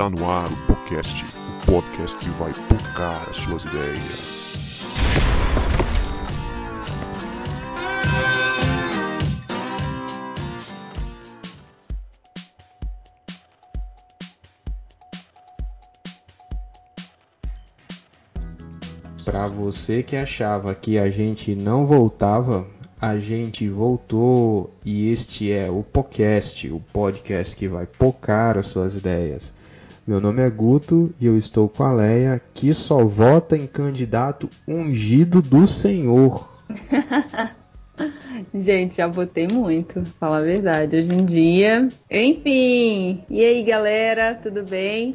Está no ar o podcast, o podcast que vai tocar as suas ideias. Para você que achava que a gente não voltava, a gente voltou e este é o podcast, o podcast que vai pocar as suas ideias. Meu nome é Guto e eu estou com a Leia, que só vota em candidato ungido do Senhor. Gente, já votei muito, falar a verdade, hoje em dia. Enfim, e aí galera, tudo bem?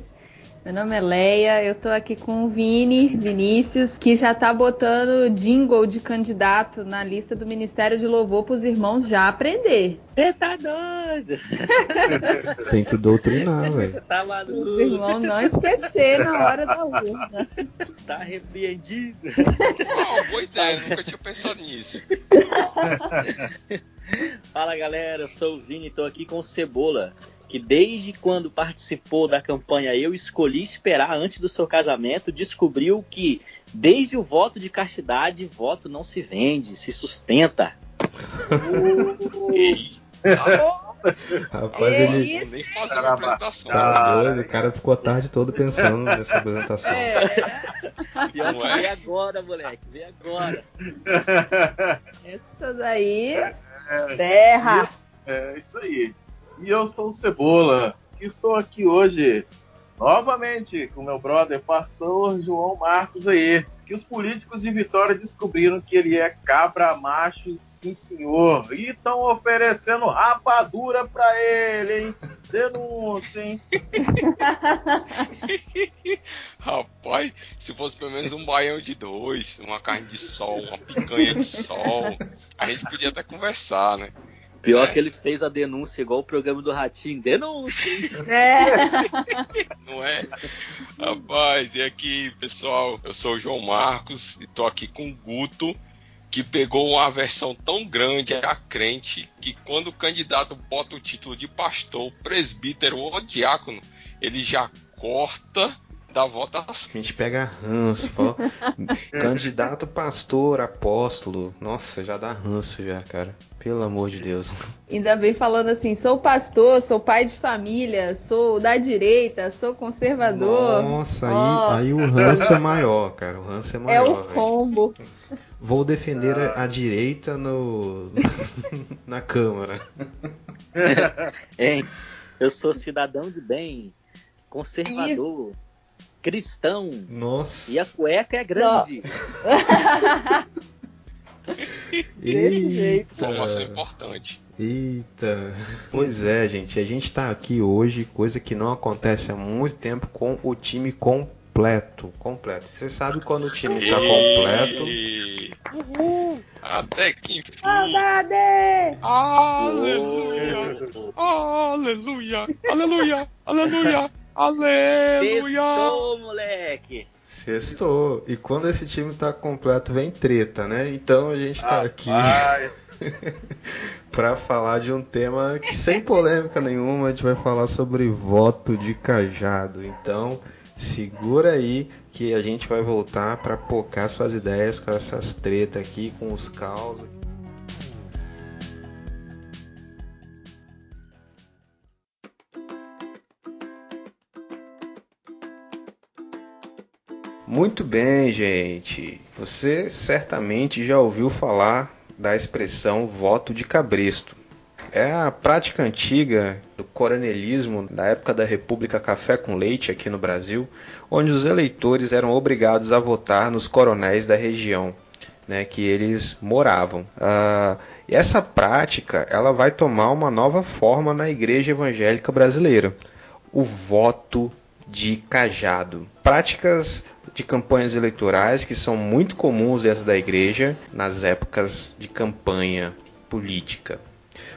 Meu nome é Leia, eu tô aqui com o Vini, Vinícius, que já tá botando jingle de candidato na lista do Ministério de Louvor pros irmãos já aprender. Você tá doido? Tem que doutrinar, velho. Tá maluco? Os irmãos não esquecer na hora da urna. Tá repreendido? Oh, boa ideia, nunca tinha pensado nisso. Fala galera, eu sou o Vini e tô aqui com o Cebola. Que desde quando participou da campanha Eu Escolhi Esperar antes do seu casamento, descobriu que desde o voto de castidade, voto não se vende, se sustenta. Rapaz, É ele isso. nem apresentação. tá doido, o cara ficou a tarde toda pensando nessa apresentação. É, Pior Não que é? vem agora, moleque, vem agora. essa daí. Terra! É isso aí. E eu sou o Cebola, que estou aqui hoje novamente com meu brother pastor João Marcos aí. Que os políticos de Vitória descobriram que ele é cabra macho, sim senhor. E estão oferecendo rapadura pra ele, hein? Denúncia, hein? Rapaz, se fosse pelo menos um baião de dois, uma carne de sol, uma picanha de sol, a gente podia até conversar, né? Pior É. que ele fez a denúncia igual o programa do Ratinho. Denúncia! É. Não é? Rapaz, e aqui, pessoal, eu sou o João Marcos e tô aqui com o Guto, que pegou uma versão tão grande a crente que quando o candidato bota o título de pastor, presbítero ou diácono, ele já corta da votação. A gente pega ranço, fala, candidato pastor, apóstolo. Nossa, já dá ranço já, cara. Pelo amor de Deus. Ainda bem falando assim, sou pastor, sou pai de família, sou da direita, sou conservador. Nossa, Ó. aí, aí o ranço é maior, cara. O ranço é É maior. o velho. combo. Vou defender a, a direita no na Câmara. Hein? Eu sou cidadão de bem, conservador, cristão. Nossa. E a cueca é grande. Desse jeito. Informação importante. Eita. Pois é, gente. A gente tá aqui hoje, coisa que não acontece há muito tempo, com o time completo. Completo. Você sabe quando o time tá completo. Uhul! Até que enfim! Saudade! Aleluia! Aleluia! Aleluia! Aleluia! Aleluia! Sextou, moleque. Sextou. E quando esse time tá completo, vem treta, né? Então a gente tá aqui Rapaz, pra falar de um tema que, sem polêmica nenhuma, a gente vai falar sobre voto de cajado. Então, segura aí que a gente vai voltar pra pocar suas ideias com essas tretas aqui, com os causos. Muito bem, gente. Você certamente já ouviu falar da expressão voto de cabresto. É a prática antiga do coronelismo da época da República Café com Leite aqui no Brasil, onde os eleitores eram obrigados a votar nos coronéis da região né, que eles moravam. Ah, e essa prática ela vai tomar uma nova forma na Igreja Evangélica Brasileira, o voto de cajado. Práticas de campanhas eleitorais que são muito comuns dentro da igreja nas épocas de campanha política.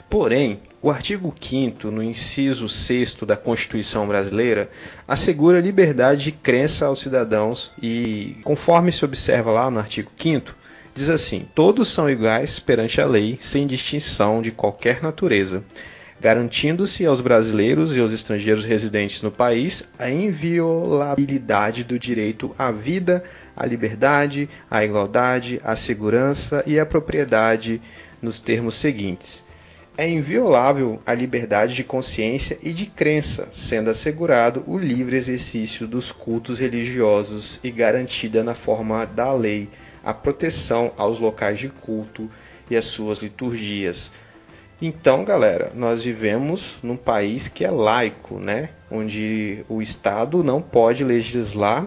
Porém, o artigo 5 no inciso 6 da Constituição Brasileira, assegura liberdade de crença aos cidadãos e, conforme se observa lá no artigo 5 diz assim: todos são iguais perante a lei, sem distinção de qualquer natureza. Garantindo-se aos brasileiros e aos estrangeiros residentes no país a inviolabilidade do direito à vida, à liberdade, à igualdade, à segurança e à propriedade nos termos seguintes. É inviolável a liberdade de consciência e de crença, sendo assegurado o livre exercício dos cultos religiosos e garantida na forma da lei a proteção aos locais de culto e às suas liturgias. Então, galera, nós vivemos num país que é laico, né? Onde o Estado não pode legislar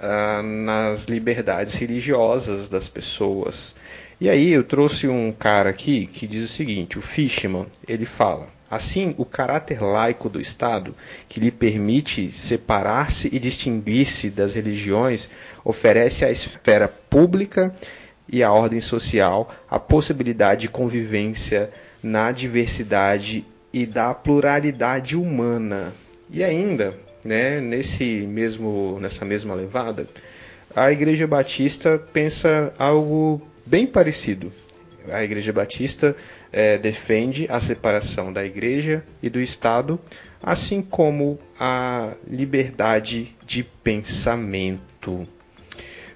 ah, nas liberdades religiosas das pessoas. E aí eu trouxe um cara aqui que diz o seguinte, o Fishman, ele fala: Assim, o caráter laico do Estado, que lhe permite separar-se e distinguir-se das religiões, oferece à esfera pública e à ordem social a possibilidade de convivência na diversidade e da pluralidade humana. E ainda, né, nesse mesmo, nessa mesma levada, a Igreja Batista pensa algo bem parecido. A Igreja Batista é, defende a separação da Igreja e do Estado, assim como a liberdade de pensamento.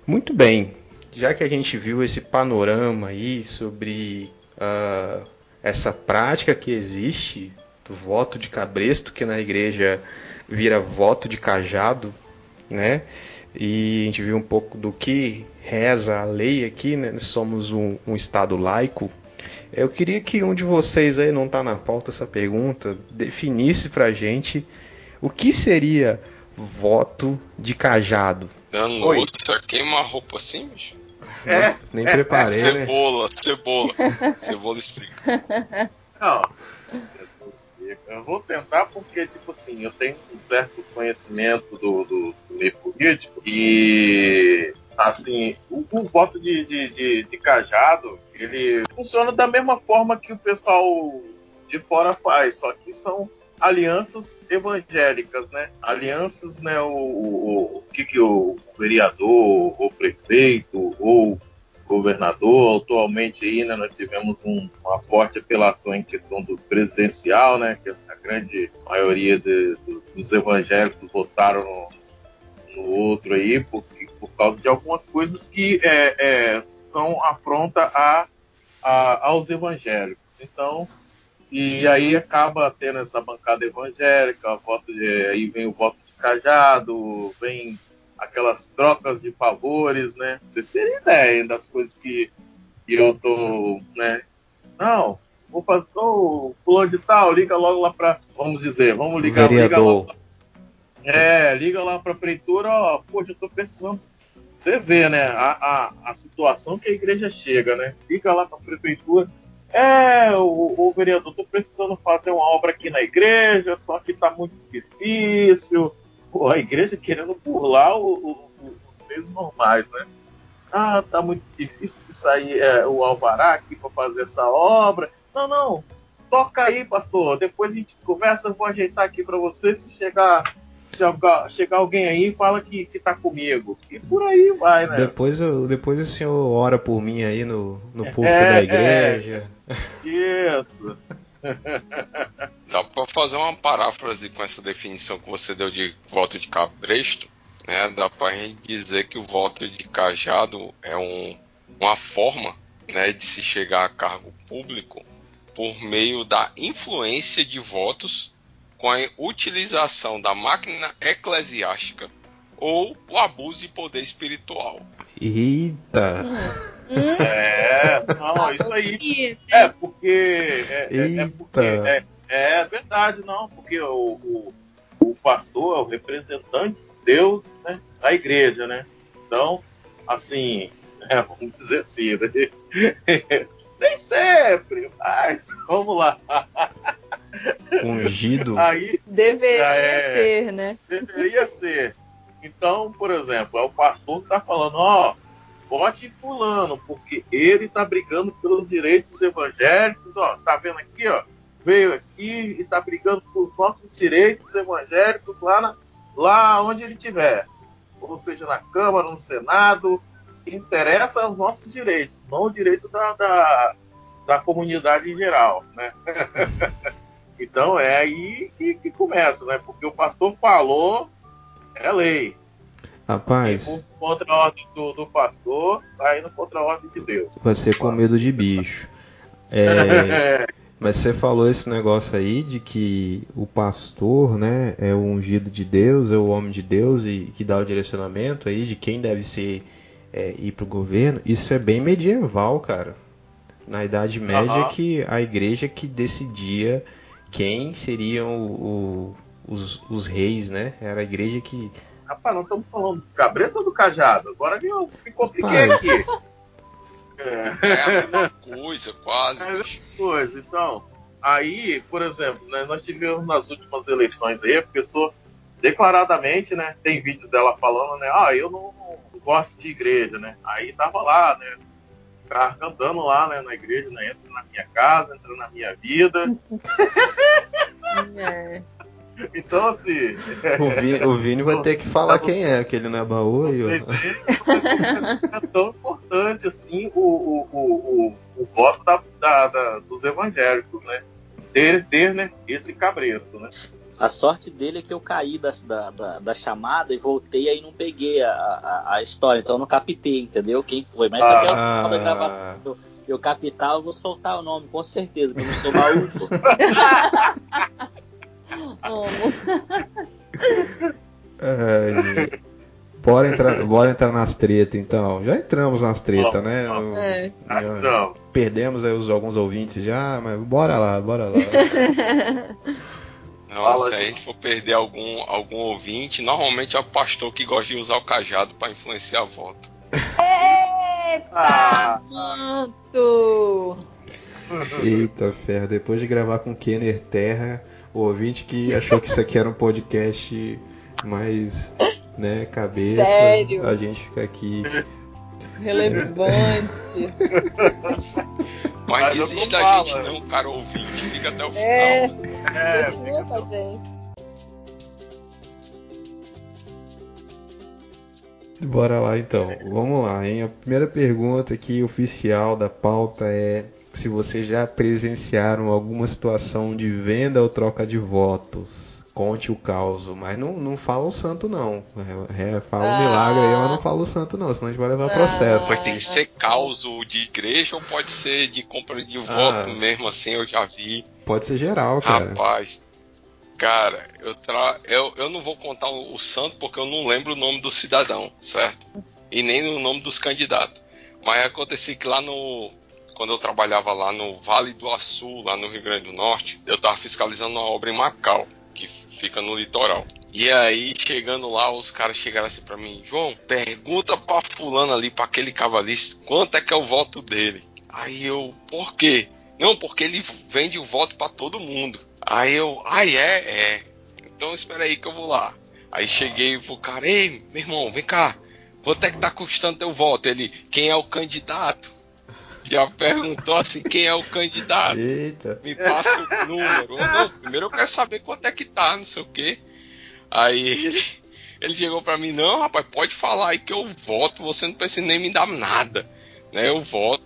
Muito bem, já que a gente viu esse panorama aí sobre uh, essa prática que existe do voto de cabresto, que na igreja vira voto de cajado, né? e a gente viu um pouco do que reza a lei aqui, né? Somos um, um Estado laico. Eu queria que um de vocês aí, não está na pauta essa pergunta, definisse pra gente o que seria voto de cajado. Dando louça, queima a roupa assim, bicho? É, Nem preparei, é, né? Cebola, cebola. cebola explica. Não, eu vou tentar porque, tipo assim, eu tenho um certo conhecimento do, do, do meio político e, assim, o, o voto de, de, de, de, cajado, ele funciona da mesma forma que o pessoal de fora faz, só que são alianças evangélicas, né? Alianças, né? O, o, o que, que o vereador, o prefeito ou governador. Atualmente aí, né, nós tivemos um, uma forte apelação em questão do presidencial, né, que a grande maioria de, dos evangélicos votaram no, no outro aí por, por causa de algumas coisas que é, é, são afronta a, a, aos evangélicos. Então, e aí acaba tendo essa bancada evangélica, voto de, aí vem o voto de cajado, vem aquelas trocas de favores, né? Vocês terem ideia das coisas que, que eu tô, né? Não, vou fazer, oh, fulano de tal, liga logo lá para, vamos dizer, vamos ligar, liga lá, é, liga lá para a prefeitura, ó, poxa, eu tô precisando. Você vê, né, a, a, a situação que a igreja chega, né? Liga lá para a prefeitura, é, o, o vereador, tô precisando fazer uma obra aqui na igreja, só que tá muito difícil, pô, a igreja querendo burlar o, o, os meios normais, né? Ah, tá muito difícil de sair é, o alvará aqui para fazer essa obra. Não, não, toca aí, pastor. Depois a gente conversa, eu vou ajeitar aqui para você. Se chegar, chegar, chegar alguém aí, fala que, que tá comigo. E por aí vai, né? Depois, eu, depois o senhor ora por mim aí no, no púlpito é, da igreja. É. Isso. Dá para fazer uma paráfrase com essa definição que você deu de voto de cabresto, né? Dá para gente dizer que o voto de cajado é um, uma forma né, de se chegar a cargo público por meio da influência de votos com a utilização da máquina eclesiástica ou o abuso de poder espiritual. Eita! É, não, isso aí. É, porque. É, é, é porque é, é, verdade, não, porque o, o, o, pastor é o representante de Deus né, da igreja, né? Então, assim, é, vamos dizer assim, né? nem sempre, mas vamos lá. Ungido. Aí, Deveria é, ser, né? Deveria ser. Então, por exemplo, é o pastor que está falando, ó, vote fulano, porque ele está brigando pelos direitos evangélicos, ó, tá vendo aqui, ó, veio aqui e está brigando pelos nossos direitos evangélicos lá, na, lá onde ele estiver, ou seja, na Câmara, no Senado, interessa os nossos direitos, não o direito da, da, da comunidade em geral, né? Então é aí que, que começa, né? Porque o pastor falou, é lei. Rapaz, contra a ordem do, do pastor, tá indo contra a ordem de Deus. você com medo de bicho. É, mas você falou esse negócio aí de que o pastor, né, é o ungido de Deus, é o homem de Deus e que dá o direcionamento aí de quem deve ser é, ir pro governo. Isso é bem medieval, cara. Na Idade Média Aham. que a igreja que decidia quem seriam o- o- os, os reis, né? Era a igreja que Rapaz, não estamos falando do cabeça ou do cajado? Agora que eu me compliquei Rapaz. aqui. É. É a mesma coisa, quase, É. bicho. coisa. Então, aí, por exemplo, né, nós tivemos nas últimas eleições aí, a pessoa declaradamente, né, tem vídeos dela falando, né, ah, eu não, não gosto de igreja, né, aí tava lá, né, ficava cantando lá, né, na igreja, né, entra na minha casa, entra na minha vida, É. então assim, o Vini, o Vini vai ter que falar quem é, que ele não é baú como é tão importante assim o, o, o, o, o voto da, da- da- dos evangélicos, né, ter, ter, né, esse cabresto, né. A sorte dele é que eu caí da, da, da, da chamada e voltei aí não peguei a, a, a história, então eu não captei, entendeu? Quem foi. Mas isso aqui é o final da gravação. Eu captar, eu vou soltar o nome, com certeza, porque eu não sou. Ai, bora, entrar, bora entrar nas tretas então. Já entramos nas tretas, Vamos, né? É. Ah. Perdemos aí os, alguns ouvintes já, mas bora lá, bora lá. Não, Fala, se a gente for perder algum, algum ouvinte, normalmente é o pastor que gosta de usar o cajado para influenciar voto. Ah, Santo! Eita ferro, depois de gravar com Kenner Terra, o ouvinte que achou que isso aqui era um podcast mais, né, cabeça, Sério? a gente fica aqui. Relevante. Mas Mas tô da gente não, cara ouvinte, fica até o final. É, é, continua com a gente. Bora lá então, vamos lá, hein? A primeira pergunta aqui oficial da pauta é se vocês já presenciaram alguma situação de venda ou troca de votos. Conte o caos, mas não, não fala o santo não. É, é, fala o Ah. milagre aí, mas não fala o santo não, senão a gente vai levar processo. Mas tem que ser causo de igreja ou pode ser de compra de voto mesmo assim, eu já vi. Pode ser geral, cara. Rapaz, cara, eu, tra... eu, eu não vou contar o, o santo porque eu não lembro o nome do cidadão, certo? E nem o nome dos candidatos. Mas aconteceu que lá no. Quando eu trabalhava lá no Vale do Açu, lá no Rio Grande do Norte, eu tava fiscalizando uma obra em Macau, fica no litoral. E aí, chegando lá, os caras chegaram assim pra mim, João, pergunta pra fulano ali, pra aquele cavalista, quanto é que é o voto dele? Aí eu, por quê? Não, porque ele vende o voto pra todo mundo. Aí eu, ai é, é. Então espera aí que eu vou lá. Aí cheguei pro cara, ei, meu irmão, vem cá. Quanto é que tá custando teu voto? Ele, quem é o candidato? Já perguntou assim, quem é o candidato? Eita. Me passa o número. Não, primeiro eu quero saber quanto é que tá, não sei o quê. Aí ele, ele chegou pra mim, não, rapaz, pode falar aí que eu voto, você não precisa nem me dar nada. Né, eu voto.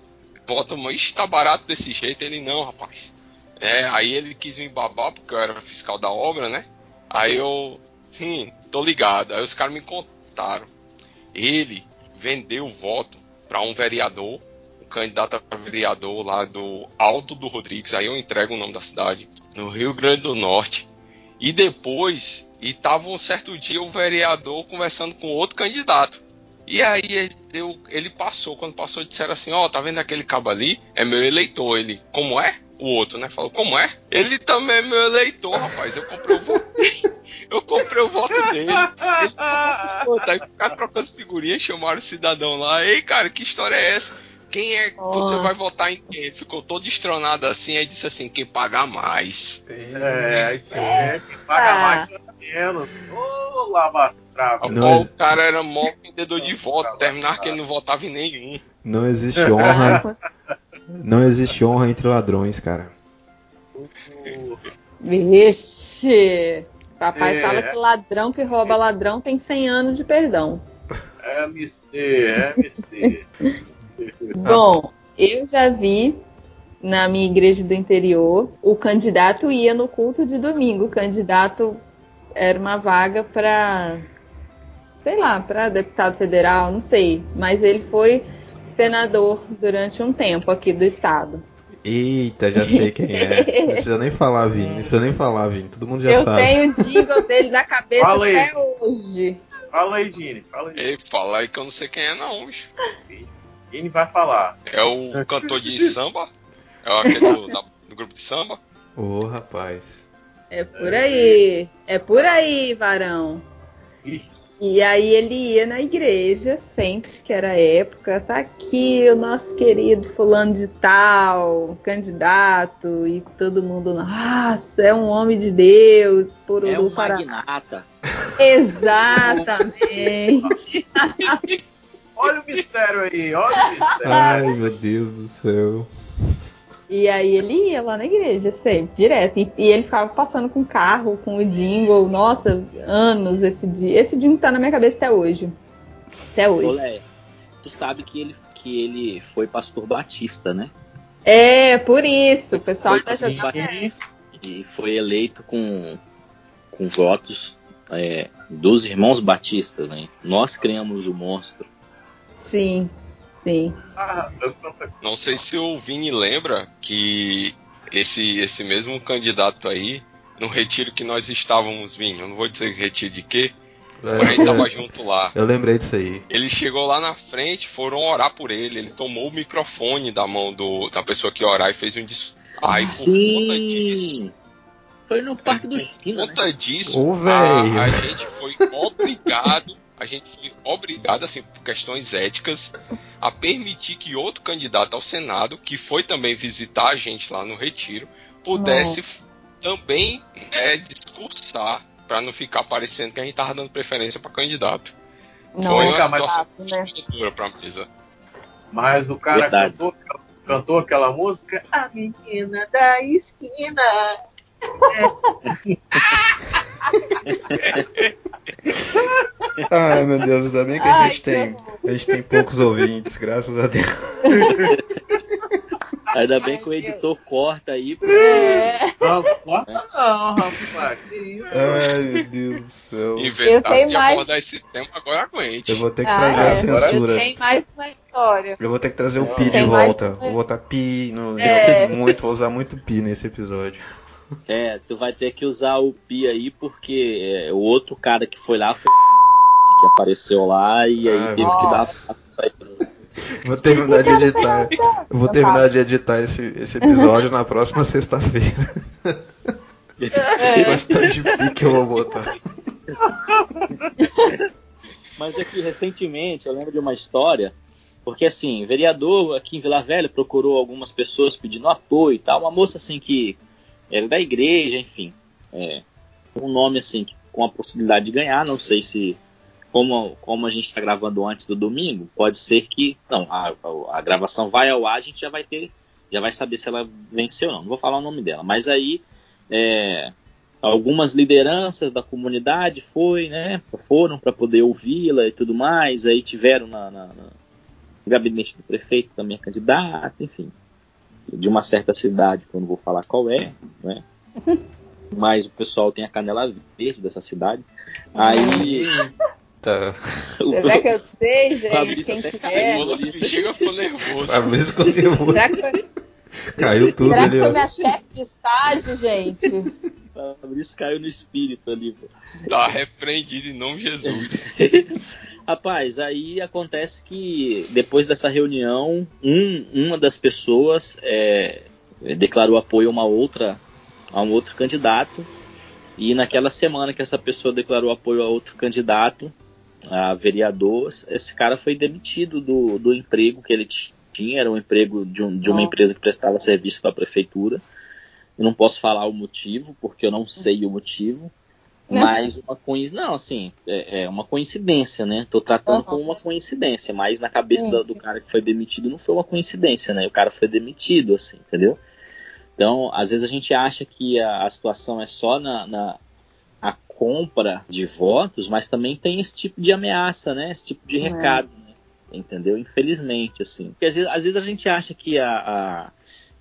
Voto, mas tá barato desse jeito. Ele, não, rapaz. É, aí ele quis me babar, porque eu era fiscal da obra, né? Aí eu, sim, tô ligado. Aí os caras me contaram. Ele vendeu o voto pra um vereador, candidato a vereador lá do Alto do Rodrigues, aí eu entrego o nome da cidade, no Rio Grande do Norte. E depois, e tava um certo dia o vereador conversando com outro candidato. E aí deu- ele passou, quando passou, disseram assim, ó, tá vendo aquele cabo ali? É meu eleitor. Ele, como é? O outro, né? Falou, como é? Ele também é meu eleitor, rapaz. Eu comprei o voto. eu comprei o voto dele. Ele Pô, tá ficaram trocando figurinha, chamaram o cidadão lá. Ei, cara, que história é essa? Quem é? Você Nossa. vai votar em quem? Ficou todo estronado assim, aí disse assim, quem pagar mais. É, é, quem paga Ah. mais chora menos. Ô, ex- o cara era mó vendedor de voto, terminar que ele não votava em nenhum. Não existe honra, não existe honra entre ladrões, cara. Vixe! Papai É. fala que ladrão que rouba ladrão tem 100 anos de perdão. É MST, é MST. Bom, eu já vi na minha igreja do interior, o candidato ia no culto de domingo. O candidato era uma vaga para, sei lá, para deputado federal, não sei. Mas ele foi senador durante um tempo aqui do estado. Eita, já sei quem é. Não precisa nem falar, Vini. Não precisa nem falar, Vini. Todo mundo já Eu sabe. tenho o jingle dele na cabeça Fala aí. até hoje. Fala aí, Dini. Fala aí. Ei, fala aí que eu não sei quem é não, bicho. Dini vai falar. É o cantor de samba? É aquele do, da- do grupo de samba? Ô, rapaz. É por aí. É por aí, varão. E aí ele ia na igreja sempre, que era época, tá aqui o nosso querido fulano de tal, candidato, e todo mundo, nossa, é um homem de Deus, por É um para... magnata. Exatamente. Olha o mistério aí, olha o mistério. Ai, meu Deus do céu. E aí ele ia lá na igreja, sempre, direto. E, e ele ficava passando com o carro, com o jingle. Nossa, anos esse dia. Esse jingle tá na minha cabeça até hoje. Até hoje. Olé, tu sabe que ele, que ele foi pastor batista, né? É, por isso. O pessoal Foi ainda pastor jogava. batista e foi eleito com, com votos é, dos irmãos batistas, né? Nós criamos o monstro. Sim, sim. Ah, Não sei se o Vini lembra que esse, esse mesmo candidato aí, no retiro que nós estávamos, Vini, eu não vou dizer retiro de quê, mas a gente tava junto lá. Eu lembrei disso aí. Ele chegou lá na frente, foram orar por ele. Ele tomou o microfone da mão do, da pessoa que ia orar e fez um discurso. Aí, por conta disso, Sim! Foi no Parque do por China, né? conta disso, Ô, a, velho. a gente foi obrigado, a gente foi obrigado, assim, por questões éticas, a permitir que outro candidato ao Senado, que foi também visitar a gente lá no retiro, pudesse também é, discursar, para não ficar parecendo que a gente tava dando preferência para candidato. Não foi é uma situação né? constrangedora pra mesa. Mas o cara Verdade. cantou, cantou aquela música. A menina da esquina. Ai, meu Deus, ainda bem que a Ai, gente que tem. A gente tem poucos ouvintes, graças a Deus. Ainda bem Ai, que o Deus. editor corta aí. porque- É, Não, corta não, rapaz. Que isso? Ai, meu Deus do céu. Inventar tenho de mais- abordar esse tema, agora aguente. Eu vou ter que Ah, trazer é. a censura. eu tenho mais uma história. Eu vou ter que trazer o pi de volta. uma- Vou botar pi no. É. Muito, vou usar muito pi nesse episódio. É, tu vai ter que usar o pi aí, porque é, o outro cara que foi lá foi que apareceu lá e aí Ai, teve meu que dar. Vou terminar de editar. Vou terminar de editar esse, esse episódio na próxima sexta-feira. É. Quantidade de pi que eu vou botar. Mas aqui, recentemente, eu lembro de uma história, porque assim, vereador aqui em Vila Velha procurou algumas pessoas pedindo apoio e tal, uma moça assim que era da igreja, enfim, é, um nome assim, com a possibilidade de ganhar, não sei se, como, como a gente está gravando antes do domingo, pode ser que, não, a, a, gravação vai ao ar, a gente já vai ter, já vai saber se ela venceu ou não, não vou falar o nome dela, mas aí, é, algumas lideranças da comunidade foi, né, foram para poder ouvi-la e tudo mais, aí tiveram na, na- na- no gabinete do prefeito também a candidata, enfim, de uma certa cidade, que eu não vou falar qual é, né, mas o pessoal tem a canela verde dessa cidade, aí Tá. o- Será que eu sei, gente? Fabrício Quem até que caiu. é? Cebola chega ficou nervoso. Fabrício ficou nervoso. Será que foi, Caiu tudo será que ali, foi ó. minha chefe de estágio, gente? o Fabrício caiu no espírito ali, pô. Tá repreendido em nome de Jesus. Rapaz, aí acontece que depois dessa reunião, um- uma das pessoas é, declarou apoio a uma outra, a um outro candidato. E naquela semana que essa pessoa declarou apoio a outro candidato, a vereador, esse cara foi demitido do, do emprego que ele tinha, era um emprego de, um- de uma Nossa. empresa que prestava serviço para a prefeitura. Eu não posso falar o motivo, porque eu não sei o motivo. Né? Mas uma coincidência. Não, assim, é, é uma coincidência, né? Tô tratando Uhum. como uma coincidência, mas na cabeça da- do cara que foi demitido não foi uma coincidência, né? O cara foi demitido, assim, entendeu? Então, às vezes a gente acha que a, a situação é só na, na a compra de votos, mas também tem esse tipo de ameaça, né? Esse tipo de É. recado, né? entendeu? Infelizmente, assim. Porque às vezes, às vezes a gente acha que a, a-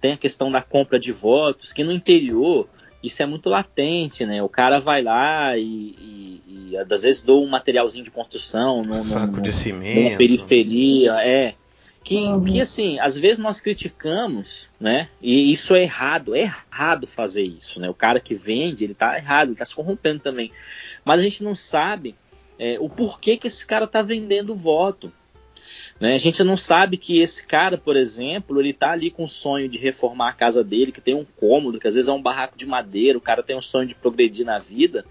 tem a questão da compra de votos, que no interior isso é muito latente, né? O cara vai lá e, e, e às vezes dou um materialzinho de construção num, saco de cimento, numa periferia, é. Que, uhum. que assim, às vezes nós criticamos, né? E isso é errado, é errado fazer isso, né? O cara que vende, ele tá errado, ele tá se corrompendo também. Mas a gente não sabe é, o porquê que esse cara tá vendendo voto. Né? A gente não sabe que esse cara, por exemplo, ele tá ali com o sonho de reformar a casa dele, que tem um cômodo, que às vezes é um barraco de madeira, o cara tem um sonho de progredir na vida.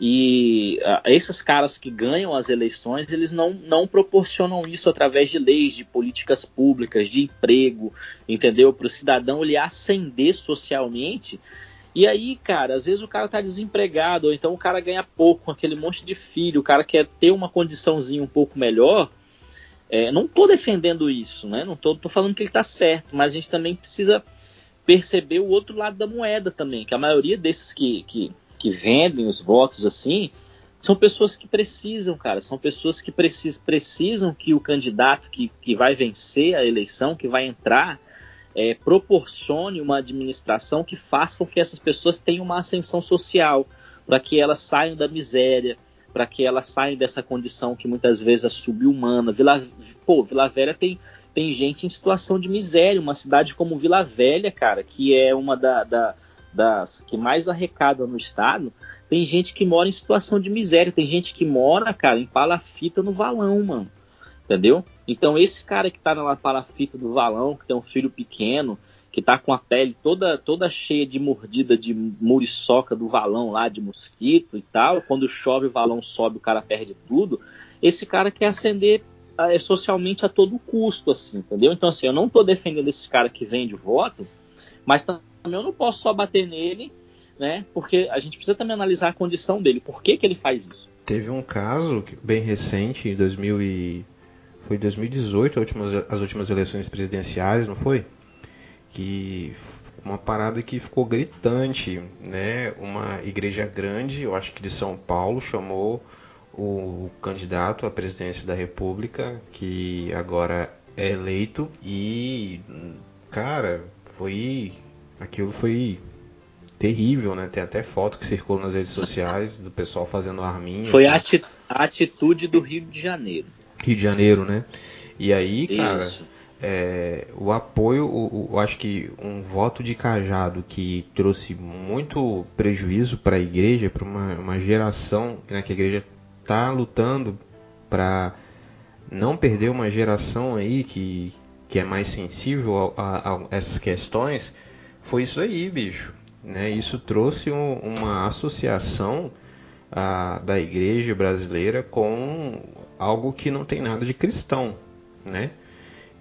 E uh, esses caras que ganham as eleições, eles não, não proporcionam isso através de leis, de políticas públicas, de emprego, entendeu? Para o cidadão ele ascender socialmente. E aí, cara, às vezes o cara tá desempregado, ou então o cara ganha pouco com aquele monte de filho, o cara quer ter uma condiçãozinha um pouco melhor. É, não estou defendendo isso, né? Não estou falando que ele está certo, mas a gente também precisa perceber o outro lado da moeda também, que a maioria desses que, que, que vendem os votos assim são pessoas que precisam, cara, são pessoas que precis, precisam que o candidato que, que vai vencer a eleição, que vai entrar, é, proporcione uma administração que faça com que essas pessoas tenham uma ascensão social, para que elas saiam da miséria, para que elas saiam dessa condição que muitas vezes é subhumana. Vila, pô, Vila Velha tem, tem gente em situação de miséria. Uma cidade como Vila Velha, cara, que é uma da, da, das que mais arrecada no estado, tem gente que mora em situação de miséria. Tem gente que mora, cara, em palafita no valão, mano. Entendeu? Então esse cara que tá na palafita do valão, que tem um filho pequeno, que tá com a pele toda toda cheia de mordida de muriçoca do valão lá de mosquito e tal. Quando chove o valão sobe, o cara perde tudo. Esse cara quer ascender é, socialmente a todo custo, assim, entendeu? Então, assim, eu não tô defendendo esse cara que vende voto, mas também eu não posso só bater nele, né? Porque a gente precisa também analisar a condição dele. Por que, que ele faz isso? Teve um caso bem recente, em 2000 e... foi 2018, as últimas eleições presidenciais, não foi? Que uma parada que ficou gritante, né? Uma igreja grande, eu acho que de São Paulo, chamou o candidato à presidência da República, que agora é eleito e cara, foi aquilo foi terrível, né? Tem até foto que circula nas redes sociais do pessoal fazendo arminha. Foi a atitude do Rio de Janeiro. Rio de Janeiro, né? E aí, cara, Isso é, o apoio, o, acho que um voto de cajado que trouxe muito prejuízo para a igreja, para uma, uma, geração né, que a igreja está lutando para não perder uma geração aí que, que é mais sensível a, a, a essas questões, foi isso aí, bicho. Né? Isso trouxe um, uma associação a, da igreja brasileira com algo que não tem nada de cristão, né?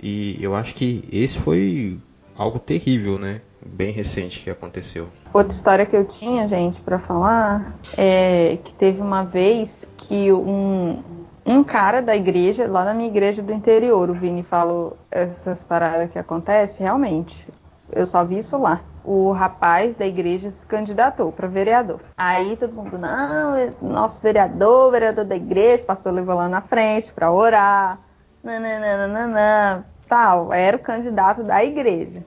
E eu acho que esse foi algo terrível, né? Bem recente que aconteceu. Outra história que eu tinha, gente, para falar é que teve uma vez que um, um cara da igreja, lá na minha igreja do interior, o Vini falou essas paradas que acontecem, realmente. Eu só vi isso lá. O rapaz da igreja se candidatou para vereador. Aí todo mundo, não, nosso vereador, vereador da igreja, o pastor levou lá na frente para orar. Nananana, tal, era o candidato da igreja.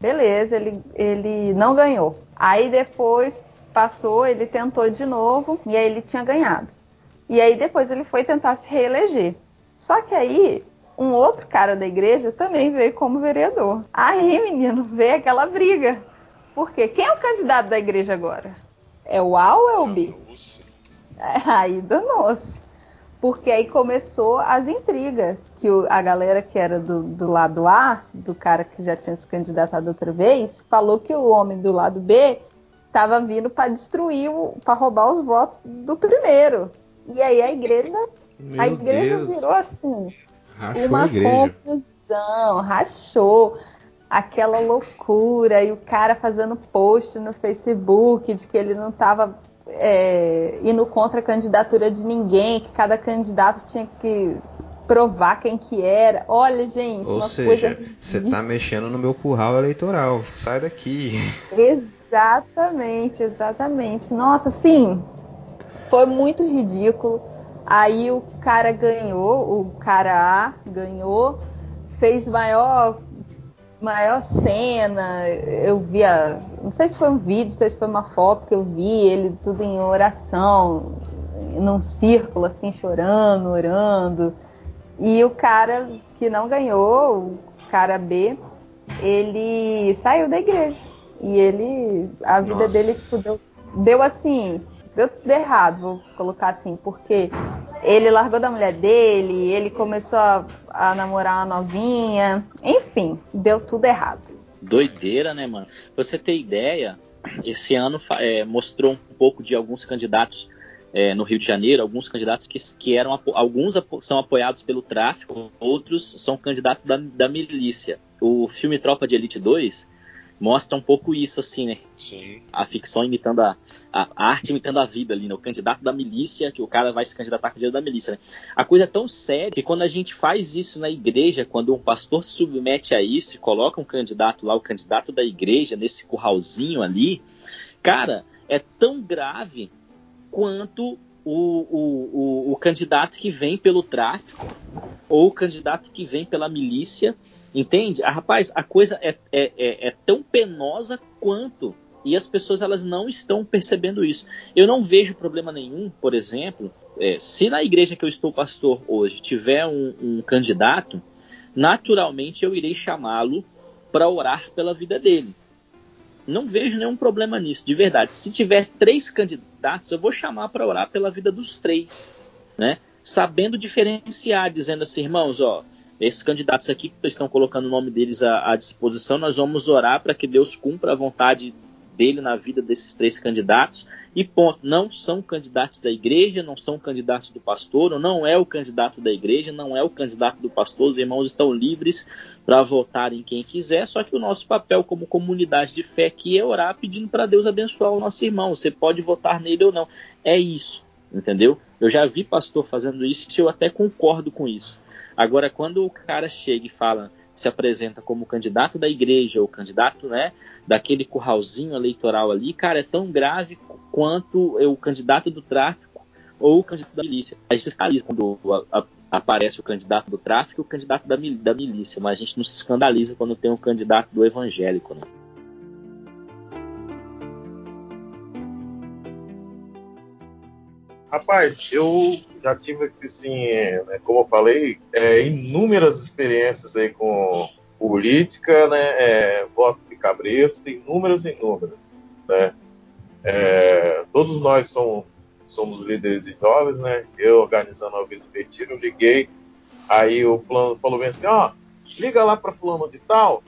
Beleza, ele, ele não ganhou. Aí depois passou, ele tentou de novo e aí ele tinha ganhado. E aí depois ele foi tentar se reeleger. Só que aí um outro cara da igreja também veio como vereador. Aí, menino, veio aquela briga. Por quê? Quem é o candidato da igreja agora? É o A ou é o B? Aí danou-se porque aí começou as intrigas, que o, a galera que era do, do, lado A, do cara que já tinha se candidatado outra vez, falou que o homem do lado B estava vindo para destruir, para roubar os votos do primeiro. E aí a igreja, Meu a igreja Deus. virou assim, rachou uma confusão, rachou aquela loucura e o cara fazendo post no Facebook de que ele não estava é, indo contra a candidatura de ninguém, que cada candidato tinha que provar quem que era. Olha, gente, ou seja, você tá mexendo no meu curral eleitoral. Sai daqui. Exatamente, exatamente. Nossa, sim, foi muito ridículo. Aí o cara ganhou, o cara A ganhou, fez maior maior cena. Eu via, não sei se foi um vídeo, não sei se foi uma foto que eu vi ele tudo em oração, num círculo assim, chorando, orando. E o cara que não ganhou, o cara B, ele saiu da igreja. E ele, a vida Nossa. dele tipo, deu, deu assim, deu tudo errado, vou colocar assim, porque ele largou da mulher dele, ele começou a, a namorar uma novinha, enfim, deu tudo errado. Doideira, né, mano? Pra você ter ideia, esse ano é, mostrou um pouco de alguns candidatos é, no Rio de Janeiro, alguns candidatos que, que eram alguns são apoiados pelo tráfico, outros são candidatos da, da milícia. O filme Tropa de Elite 2 mostra um pouco isso, assim, né? Sim. a ficção imitando a, a, a arte imitando a vida ali, né? O candidato da milícia, que o cara vai se candidatar com o dinheiro da milícia, né? A coisa é tão séria que quando a gente faz isso na igreja, quando um pastor se submete a isso e coloca um candidato lá, o candidato da igreja, nesse curralzinho ali, cara, é tão grave quanto o, o, o, candidato que vem pelo tráfico ou o candidato que vem pela milícia, entende? Ah, rapaz, a coisa é, é, é, é tão penosa quanto e as pessoas elas não estão percebendo isso. Eu não vejo problema nenhum, por exemplo, é, se na igreja que eu estou pastor hoje tiver um, um candidato, naturalmente eu irei chamá-lo para orar pela vida dele. Não vejo nenhum problema nisso, de verdade. Se tiver três candidatos, eu vou chamar para orar pela vida dos três, né? Sabendo diferenciar, dizendo assim, irmãos, ó, esses candidatos aqui que estão colocando o nome deles à, à disposição, nós vamos orar para que Deus cumpra a vontade dele na vida desses três candidatos. E ponto, não são candidatos da igreja, não são candidatos do pastor, não é o candidato da igreja, não é o candidato do pastor, os irmãos estão livres para votar em quem quiser, só que o nosso papel como comunidade de fé aqui é orar pedindo para Deus abençoar o nosso irmão. Você pode votar nele ou não. É isso, entendeu? Eu já vi pastor fazendo isso e eu até concordo com isso. Agora, quando o cara chega e fala, se apresenta como candidato da igreja ou candidato, né, daquele curralzinho eleitoral ali, cara, é tão grave quanto o candidato do tráfico ou o candidato da milícia. A gente se escandaliza quando a, a, aparece o candidato do tráfico e o candidato da, da milícia, mas a gente não se escandaliza quando tem um candidato do evangélico, né? Rapaz, eu já tive, assim, né, como eu falei, é, inúmeras experiências aí com política, né, é, voto de cabresto, inúmeras, inúmeras, né. É, todos nós somos, somos líderes de jovens, né, eu organizando a vez eu liguei, aí o plano falou bem assim, ó, liga lá para fulano de tal,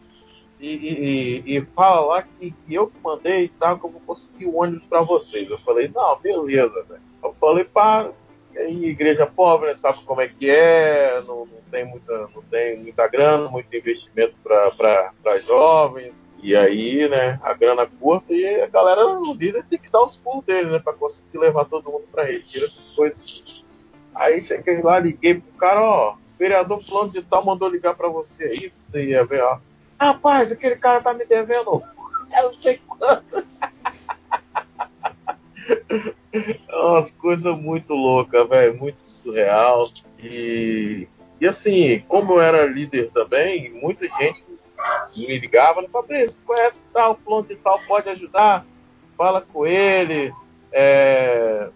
e, e- e- fala lá que, que eu mandei e tal, eu vou conseguir o ônibus para vocês. Eu falei, não, beleza, velho. Eu falei, pá, aí igreja pobre, né, sabe como é que é, não, não tem, muita, não tem muita grana, muito investimento para jovens, e aí, né, a grana curta, e a galera, o líder tem que dar os pulos dele, né, para conseguir levar todo mundo para retiro, essas coisas. Aí cheguei lá, liguei pro cara, ó, vereador plano de tal mandou ligar para você aí, pra você ia ver, ó. Rapaz, aquele cara tá me devendo, eu não sei quanto. É umas coisas muito loucas, velho, muito surreal. E, e assim, como eu era líder também, muita gente me ligava, Fabrício, conhece tal, plano de tal, pode ajudar? Fala com ele, é,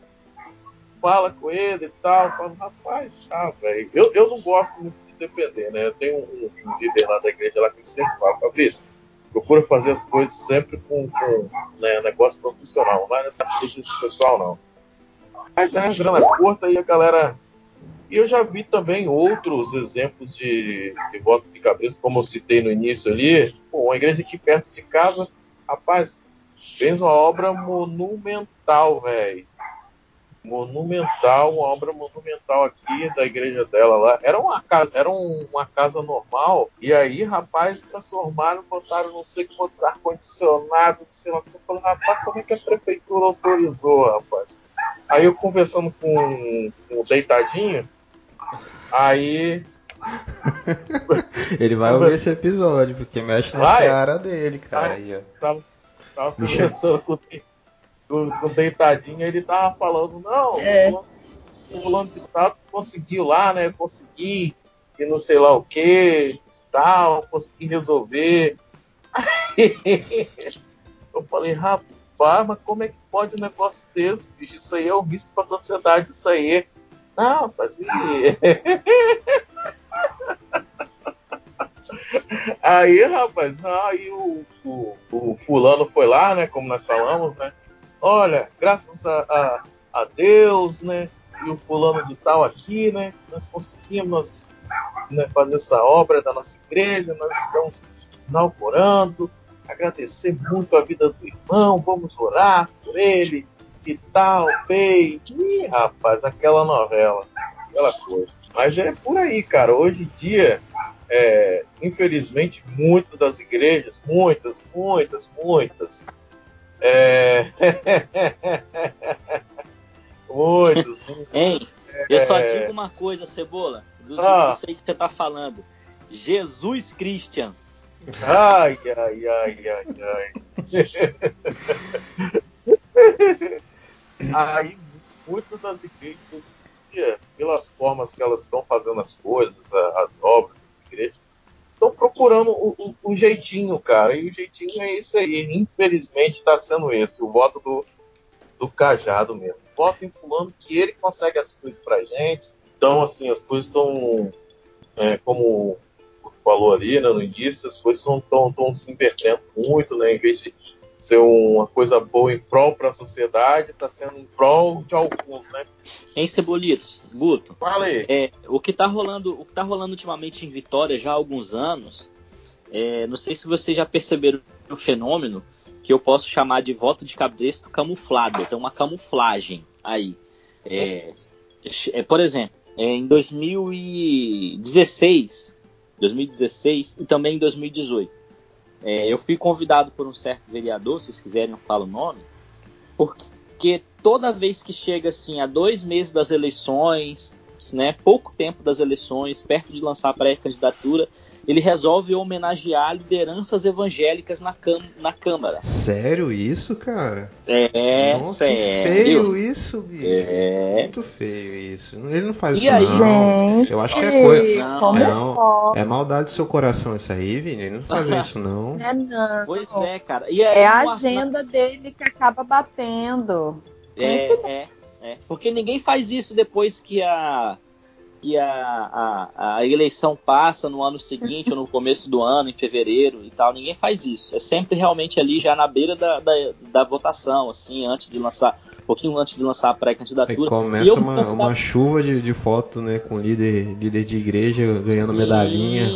fala com ele e tal. Eu falo, rapaz, tá, velho. Eu, eu não gosto muito depender, né? Eu tenho um, um líder lá da igreja lá que sempre fala, Fabrício, procura fazer as coisas sempre com, com né, negócio profissional, não vai nessa coisa pessoal, não. Mas né, grana curta e a galera. E eu já vi também outros exemplos de, de voto de cabeça, como eu citei no início ali. Pô, uma igreja aqui perto de casa, rapaz, fez uma obra monumental, velho. Monumental, uma obra monumental aqui da igreja dela lá. Era uma casa, era um- uma casa normal, e aí, rapaz, transformaram, botaram não sei quantos ar-condicionado, sei lá. Eu falei, rapaz, como é que a prefeitura autorizou, rapaz? Aí eu conversando com, com o Deitadinho, aí Ele vai ouvir esse episódio, porque mexe na Vai? seara dele, cara. Aí, ó. tava, tava conversando com, com, com o Deitadinho, ele tava falando, não, É. o fulano de tal conseguiu lá, né? Consegui, e não sei lá o quê. tal, consegui resolver. eu falei, rapaz, mas como é que pode um negócio desse, bicho? Isso aí é um risco para a sociedade, isso aí. Não, rapaz, e... Aí, rapaz, aí o, o, o, fulano foi lá, né? Como nós falamos, né? Olha, graças a, a, a Deus, né? E o fulano de tal aqui, né? Nós conseguimos né, fazer essa obra da nossa igreja, nós estamos inaugurando, agradecer muito a vida do irmão, vamos orar por ele e tal, bem. Ih, rapaz, aquela novela, aquela coisa. Mas é por aí, cara. Hoje em dia, é, infelizmente, muitas das igrejas, muitas, muitas, muitas, é... muitas. Hein? Eu só é. digo uma coisa, Cebola, do ah. que que você tá falando. Jesus Christian. Ai, ai, ai, ai, ai. Aí, muitas das igrejas, pelas formas que elas estão fazendo as coisas, as obras, igreja, estão procurando o, o, o, jeitinho, cara. E o jeitinho é esse aí. Infelizmente está sendo esse, o voto do, do cajado mesmo. Voto em fulano que ele consegue as coisas pra gente. Então, assim, as coisas estão, é, como falou ali né, no início, as coisas estão se invertendo muito, né? Em vez de ser uma coisa boa em prol para a sociedade, está sendo em prol de alguns, né? Em Cebolito, Guto. Fala aí. É, o que está rolando, o que tá rolando ultimamente em Vitória já há alguns anos, é, não sei se vocês já perceberam o fenômeno que eu posso chamar de voto de cabresto camuflado. Tem uma camuflagem aí. É, é, por exemplo, é, em 2016, 2016 e também em 2018 é, eu fui convidado por um certo vereador, se vocês quiserem eu falo o nome, porque toda vez que chega assim a dois meses das eleições, né, pouco tempo das eleições, perto de lançar a pré-candidatura, ele resolve homenagear lideranças evangélicas na, na Câmara. Sério isso, cara? É, Nossa, sério. Que feio isso, bicho. É. Muito feio isso. Ele não faz e isso, aí, não. Gente, Eu acho que é coisa. Não, não, é maldade do seu coração isso aí, Vini. Ele não faz isso, não. É, não. Pois é, cara. E é a agenda dele que acaba batendo. É, é, é. Porque ninguém faz isso depois que a que a, a, a, eleição passa no ano seguinte ou no começo do ano, em fevereiro e tal. Ninguém faz isso. É sempre realmente ali já na beira da, da, da votação, assim, antes de lançar, um pouquinho antes de lançar a pré-candidatura. Aí começa uma, uma chuva de, de foto, né, com líder, líder de igreja ganhando sim, medalhinha,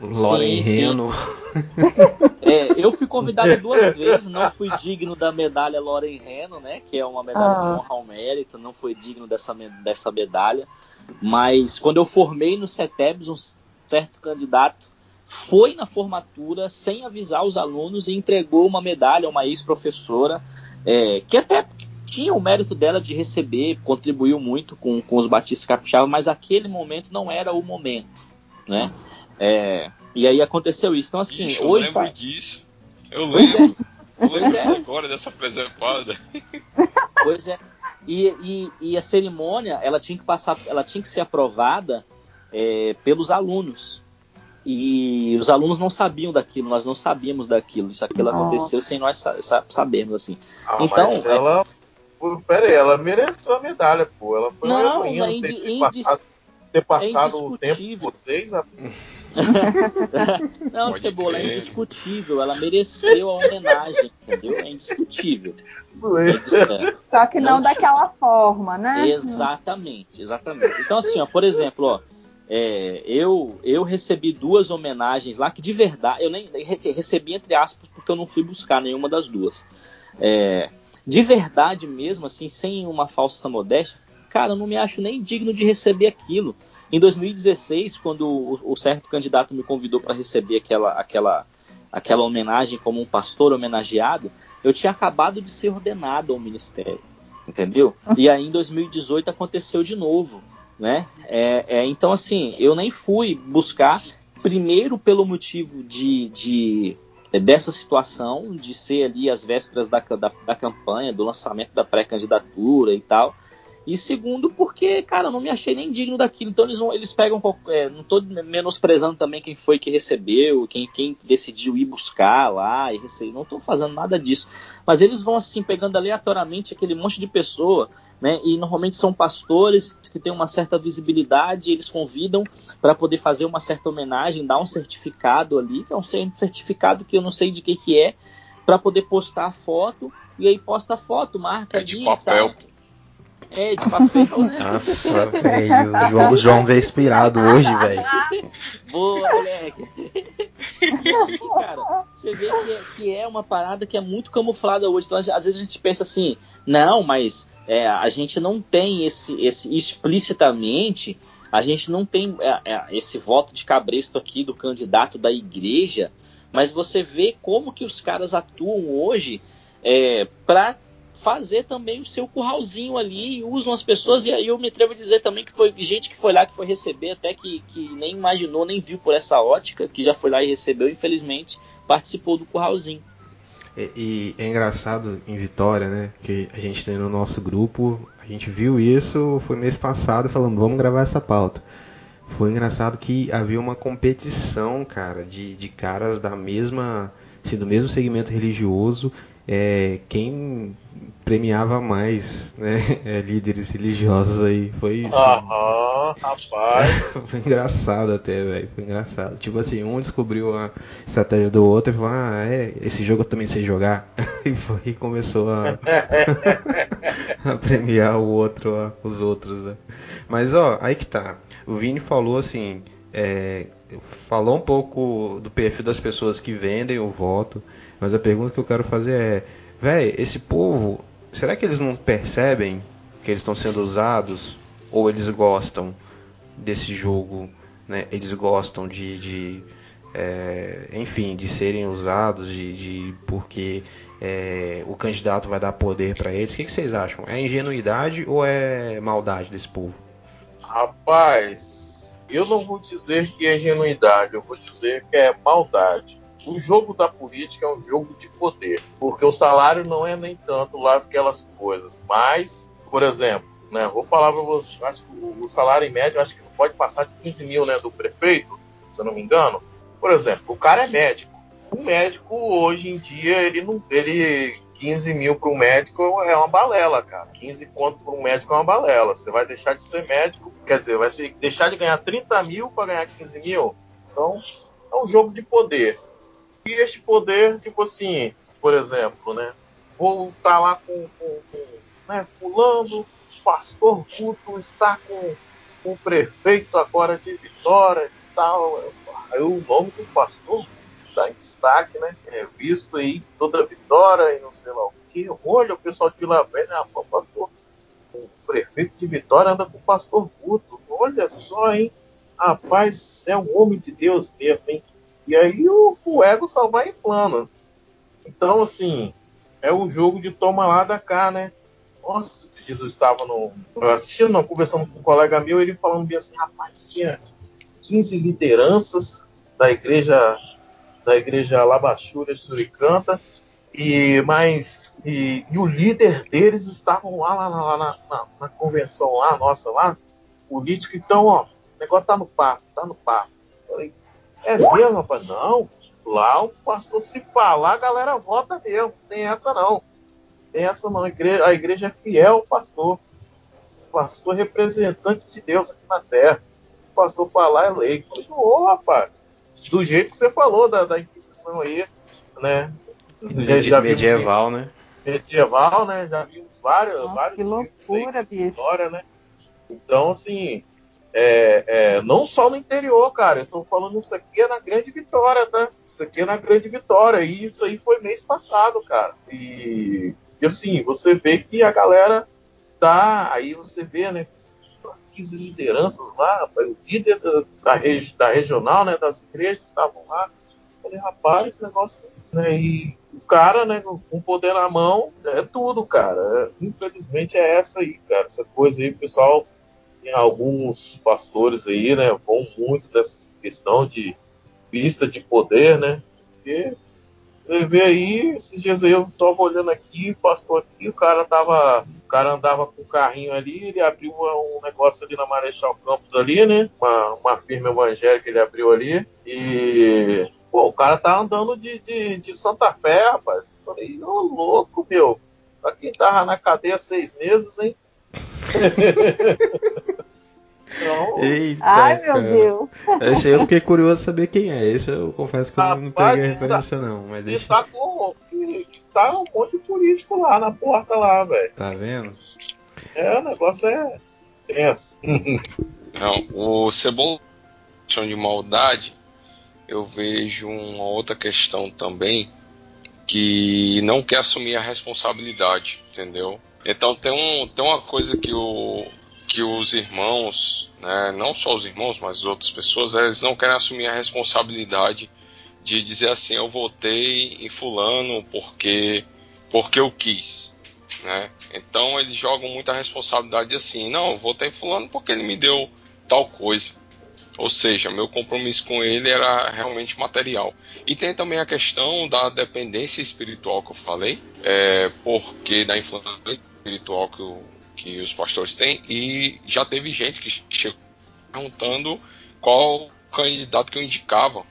Loren Reno. É, eu fui convidado duas vezes, não fui digno da medalha Loren Reno, né, que é uma medalha ah. de honra ao mérito, não fui digno dessa, dessa medalha. Mas quando eu formei no CETEBS, um certo candidato foi na formatura sem avisar os alunos e entregou uma medalha a uma ex-professora, é, que até tinha o mérito dela de receber, contribuiu muito com, com os batistas capixaba, mas aquele momento não era o momento, né? É, e aí aconteceu isso. Então, assim, eu hoje. lembro disso. Eu lembro. Eu lembro é. agora dessa preservada. Pois é. E, e, e, a cerimônia ela tinha que passar, ela tinha que ser aprovada é, pelos alunos. E os alunos não sabiam daquilo, nós não sabíamos daquilo. Isso aquilo aconteceu sem nós sa sabermos assim. Ah, então, mas ela, é... pera aí, ela mereceu a medalha, pô. Ela foi não, uma heroína ter, ter passado, ter passado é o tempo com vocês. A... não, Pode Cebola, é crer. é indiscutível. Ela mereceu a homenagem, entendeu? É indiscutível. É Só que não, não daquela forma, né? Exatamente, exatamente. Então, assim, ó, por exemplo, ó, é, eu, eu recebi duas homenagens lá que de verdade, eu nem recebi entre aspas porque eu não fui buscar nenhuma das duas. É, de verdade mesmo, assim, sem uma falsa modéstia, cara, eu não me acho nem digno de receber aquilo. Em 2016, quando o, certo candidato me convidou para receber aquela, aquela, aquela homenagem como um pastor homenageado, eu tinha acabado de ser ordenado ao ministério, entendeu? E aí em 2018 aconteceu de novo, né? É, é, então assim, eu nem fui buscar primeiro pelo motivo de, de dessa situação de ser ali as vésperas da, da, da campanha, do lançamento da pré-candidatura e tal. E segundo, porque, cara, eu não me achei nem digno daquilo. Então eles vão, eles pegam. É, não tô menosprezando também quem foi que recebeu, quem, quem decidiu ir buscar lá e receber. Não tô fazendo nada disso. Mas eles vão assim, pegando aleatoriamente aquele monte de pessoa. Né, e normalmente são pastores que têm uma certa visibilidade, eles convidam para poder fazer uma certa homenagem, dar um certificado ali, que é um certificado que eu não sei de que, que é, para poder postar a foto, e aí posta a foto, marca é de papel. É, de papel, né? Nossa, velho. O João, João veio inspirado hoje, velho. Boa, moleque. cara, você vê que é, que é, uma parada que é muito camuflada hoje. Então, às vezes a gente pensa assim, não, mas é, a gente não tem esse, esse explicitamente, a gente não tem é, é esse voto de cabresto aqui do candidato da igreja, mas você vê como que os caras atuam hoje é, para fazer também o seu curralzinho ali e usam as pessoas. E aí eu me atrevo a dizer também que foi gente que foi lá que foi receber, até que, que nem imaginou, nem viu por essa ótica, que já foi lá e recebeu, infelizmente, participou do curralzinho. E, e, é engraçado em Vitória, né? Que a gente tem no nosso grupo, a gente viu isso, foi mês passado, falando, vamos gravar essa pauta. Foi engraçado que havia uma competição, cara, de, de caras da mesma, assim, do mesmo segmento religioso é, quem premiava mais né, é, líderes religiosos aí foi isso. Aham, rapaz. foi engraçado até, velho. Foi engraçado. Tipo assim, um descobriu a estratégia do outro e falou: Ah, é, esse jogo eu também sei jogar. e foi e começou a, a premiar o outro, os outros. Né? Mas ó, aí que tá. O Vini falou assim. É, falou um pouco do perfil das pessoas que vendem o voto. Mas a pergunta que eu quero fazer é, velho, esse povo, será que eles não percebem que eles estão sendo usados? Ou eles gostam desse jogo, né? Eles gostam de, de é, enfim, de serem usados, de, de porque é, o candidato vai dar poder para eles. O que, que vocês acham? É ingenuidade ou é maldade desse povo? Rapaz, eu não vou dizer que é ingenuidade, eu vou dizer que é maldade o jogo da política é um jogo de poder, porque o salário não é nem tanto lá aquelas coisas, mas, por exemplo, né, vou falar para você, acho que o salário em acho que não pode passar de 15 mil né, do prefeito, se eu não me engano. Por exemplo, o cara é médico. O médico hoje em dia ele não, ele 15 mil para um médico é uma balela, cara. 15 conto para um médico é uma balela. Você vai deixar de ser médico, quer dizer, vai ter deixar de ganhar 30 mil para ganhar 15 mil. Então, é um jogo de poder. E este poder, tipo assim, por exemplo, né? Vou estar tá lá com, com, com né, fulano, pastor Guto está com, com o prefeito agora de Vitória e tal. Aí o nome do pastor está em destaque, né? É visto aí toda Vitória e não sei lá o que. Olha, o pessoal de Vila Velha, ah, pastor, o prefeito de Vitória anda com o pastor Guto. Olha só, hein? Rapaz, é um homem de Deus mesmo, hein? E aí o, o ego só vai em plano. Então, assim, é um jogo de toma lá da cá, né? Nossa, Jesus estava no. assistindo, não, conversando com um colega meu, ele falando bem assim, rapaz, tinha 15 lideranças da igreja da igreja Labachura Suricanta, e mas e, e, o líder deles estavam lá, lá, lá, lá na, na, convenção lá, nossa, lá, político, então, ó, o negócio tá no papo, tá no papo. Falei, é mesmo, rapaz? Não. Lá o pastor se falar, a galera vota mesmo. Tem essa não. Tem essa não. A igreja, a igreja é fiel ao pastor. O pastor é representante de Deus aqui na terra. O pastor falar é lei. Ô, oh, rapaz. Do jeito que você falou da, da Inquisição aí, né? Já, já medieval, né? Medieval, né? Já vimos vários, Nossa, vários que loucura, bicho. história, né? Então, assim, é, é, não só no interior, cara. Eu tô falando isso aqui é na Grande Vitória, tá? Isso aqui é na Grande Vitória. E isso aí foi mês passado, cara. E, e assim, você vê que a galera tá. Aí você vê, né? 15 lideranças lá, o líder da, da, da, regional, né? Das igrejas estavam lá. Eu falei, rapaz, esse negócio. Né, e o cara, né, com poder na mão, é tudo, cara. Infelizmente é essa aí, cara. Essa coisa aí, o pessoal alguns pastores aí, né, vão muito dessa questão de vista de poder, né, porque Você vê aí, esses dias aí eu tava olhando aqui, passou aqui, o cara tava. O cara andava com o carrinho ali, ele abriu um negócio ali na Marechal Campos ali, né? Uma, uma firma evangélica ele abriu ali. E. Pô, o cara tá andando de, de, de Santa Fé, rapaz. Falei, ô louco, meu. Pra quem tava na cadeia seis meses, hein? Então, Eita, Ai, meu cara. Deus. Esse aí eu fiquei curioso saber quem é. Esse eu confesso que eu não peguei a referência, não. Mas deixa... tá com. Tá um monte de político lá na porta lá, velho. Tá vendo? É, o negócio é tenso. Não, o Cebola de maldade, eu vejo uma outra questão também que não quer assumir a responsabilidade, entendeu? Então tem, um, tem uma coisa que o, que os irmãos, né, não só os irmãos, mas as outras pessoas, eles não querem assumir a responsabilidade de dizer assim, eu votei em fulano porque porque eu quis, né? Então eles jogam muita responsabilidade assim, não, eu votei em fulano porque ele me deu tal coisa. Ou seja, meu compromisso com ele era realmente material. E tem também a questão da dependência espiritual que eu falei, é, porque da influência espiritual que que os pastores têm e já teve gente que chegou perguntando qual candidato que eu indicava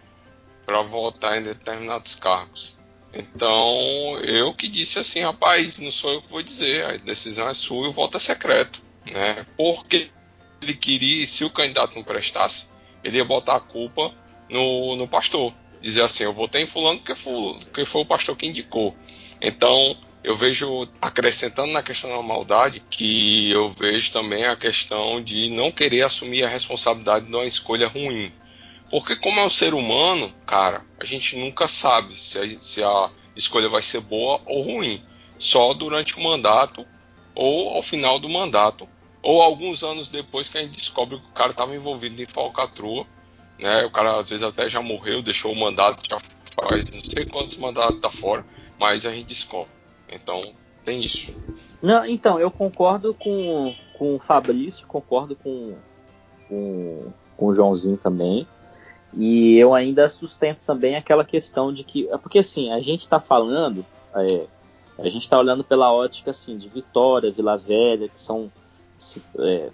para votar em determinados cargos. Então, eu que disse assim, rapaz, não sou eu que vou dizer, a decisão é sua e o voto é secreto, né? Porque ele queria, se o candidato não prestasse, ele ia botar a culpa no, no pastor. Dizer assim, eu votei em fulano porque foi, porque foi o pastor que indicou. Então, eu vejo, acrescentando na questão da maldade, que eu vejo também a questão de não querer assumir a responsabilidade de uma escolha ruim. Porque como é um ser humano, cara, a gente nunca sabe se a, se a escolha vai ser boa ou ruim. Só durante o mandato ou ao final do mandato ou alguns anos depois que a gente descobre que o cara estava envolvido em falcatrua, né? O cara às vezes até já morreu, deixou o mandato, já faz não sei quantos mandatos tá fora, mas a gente descobre. Então, tem isso. Não, então, eu concordo com, com o Fabrício, concordo com, com, com o Joãozinho também. E eu ainda sustento também aquela questão de que. É porque assim, a gente está falando, é, a gente está olhando pela ótica assim, de Vitória, Vila Velha, que são é,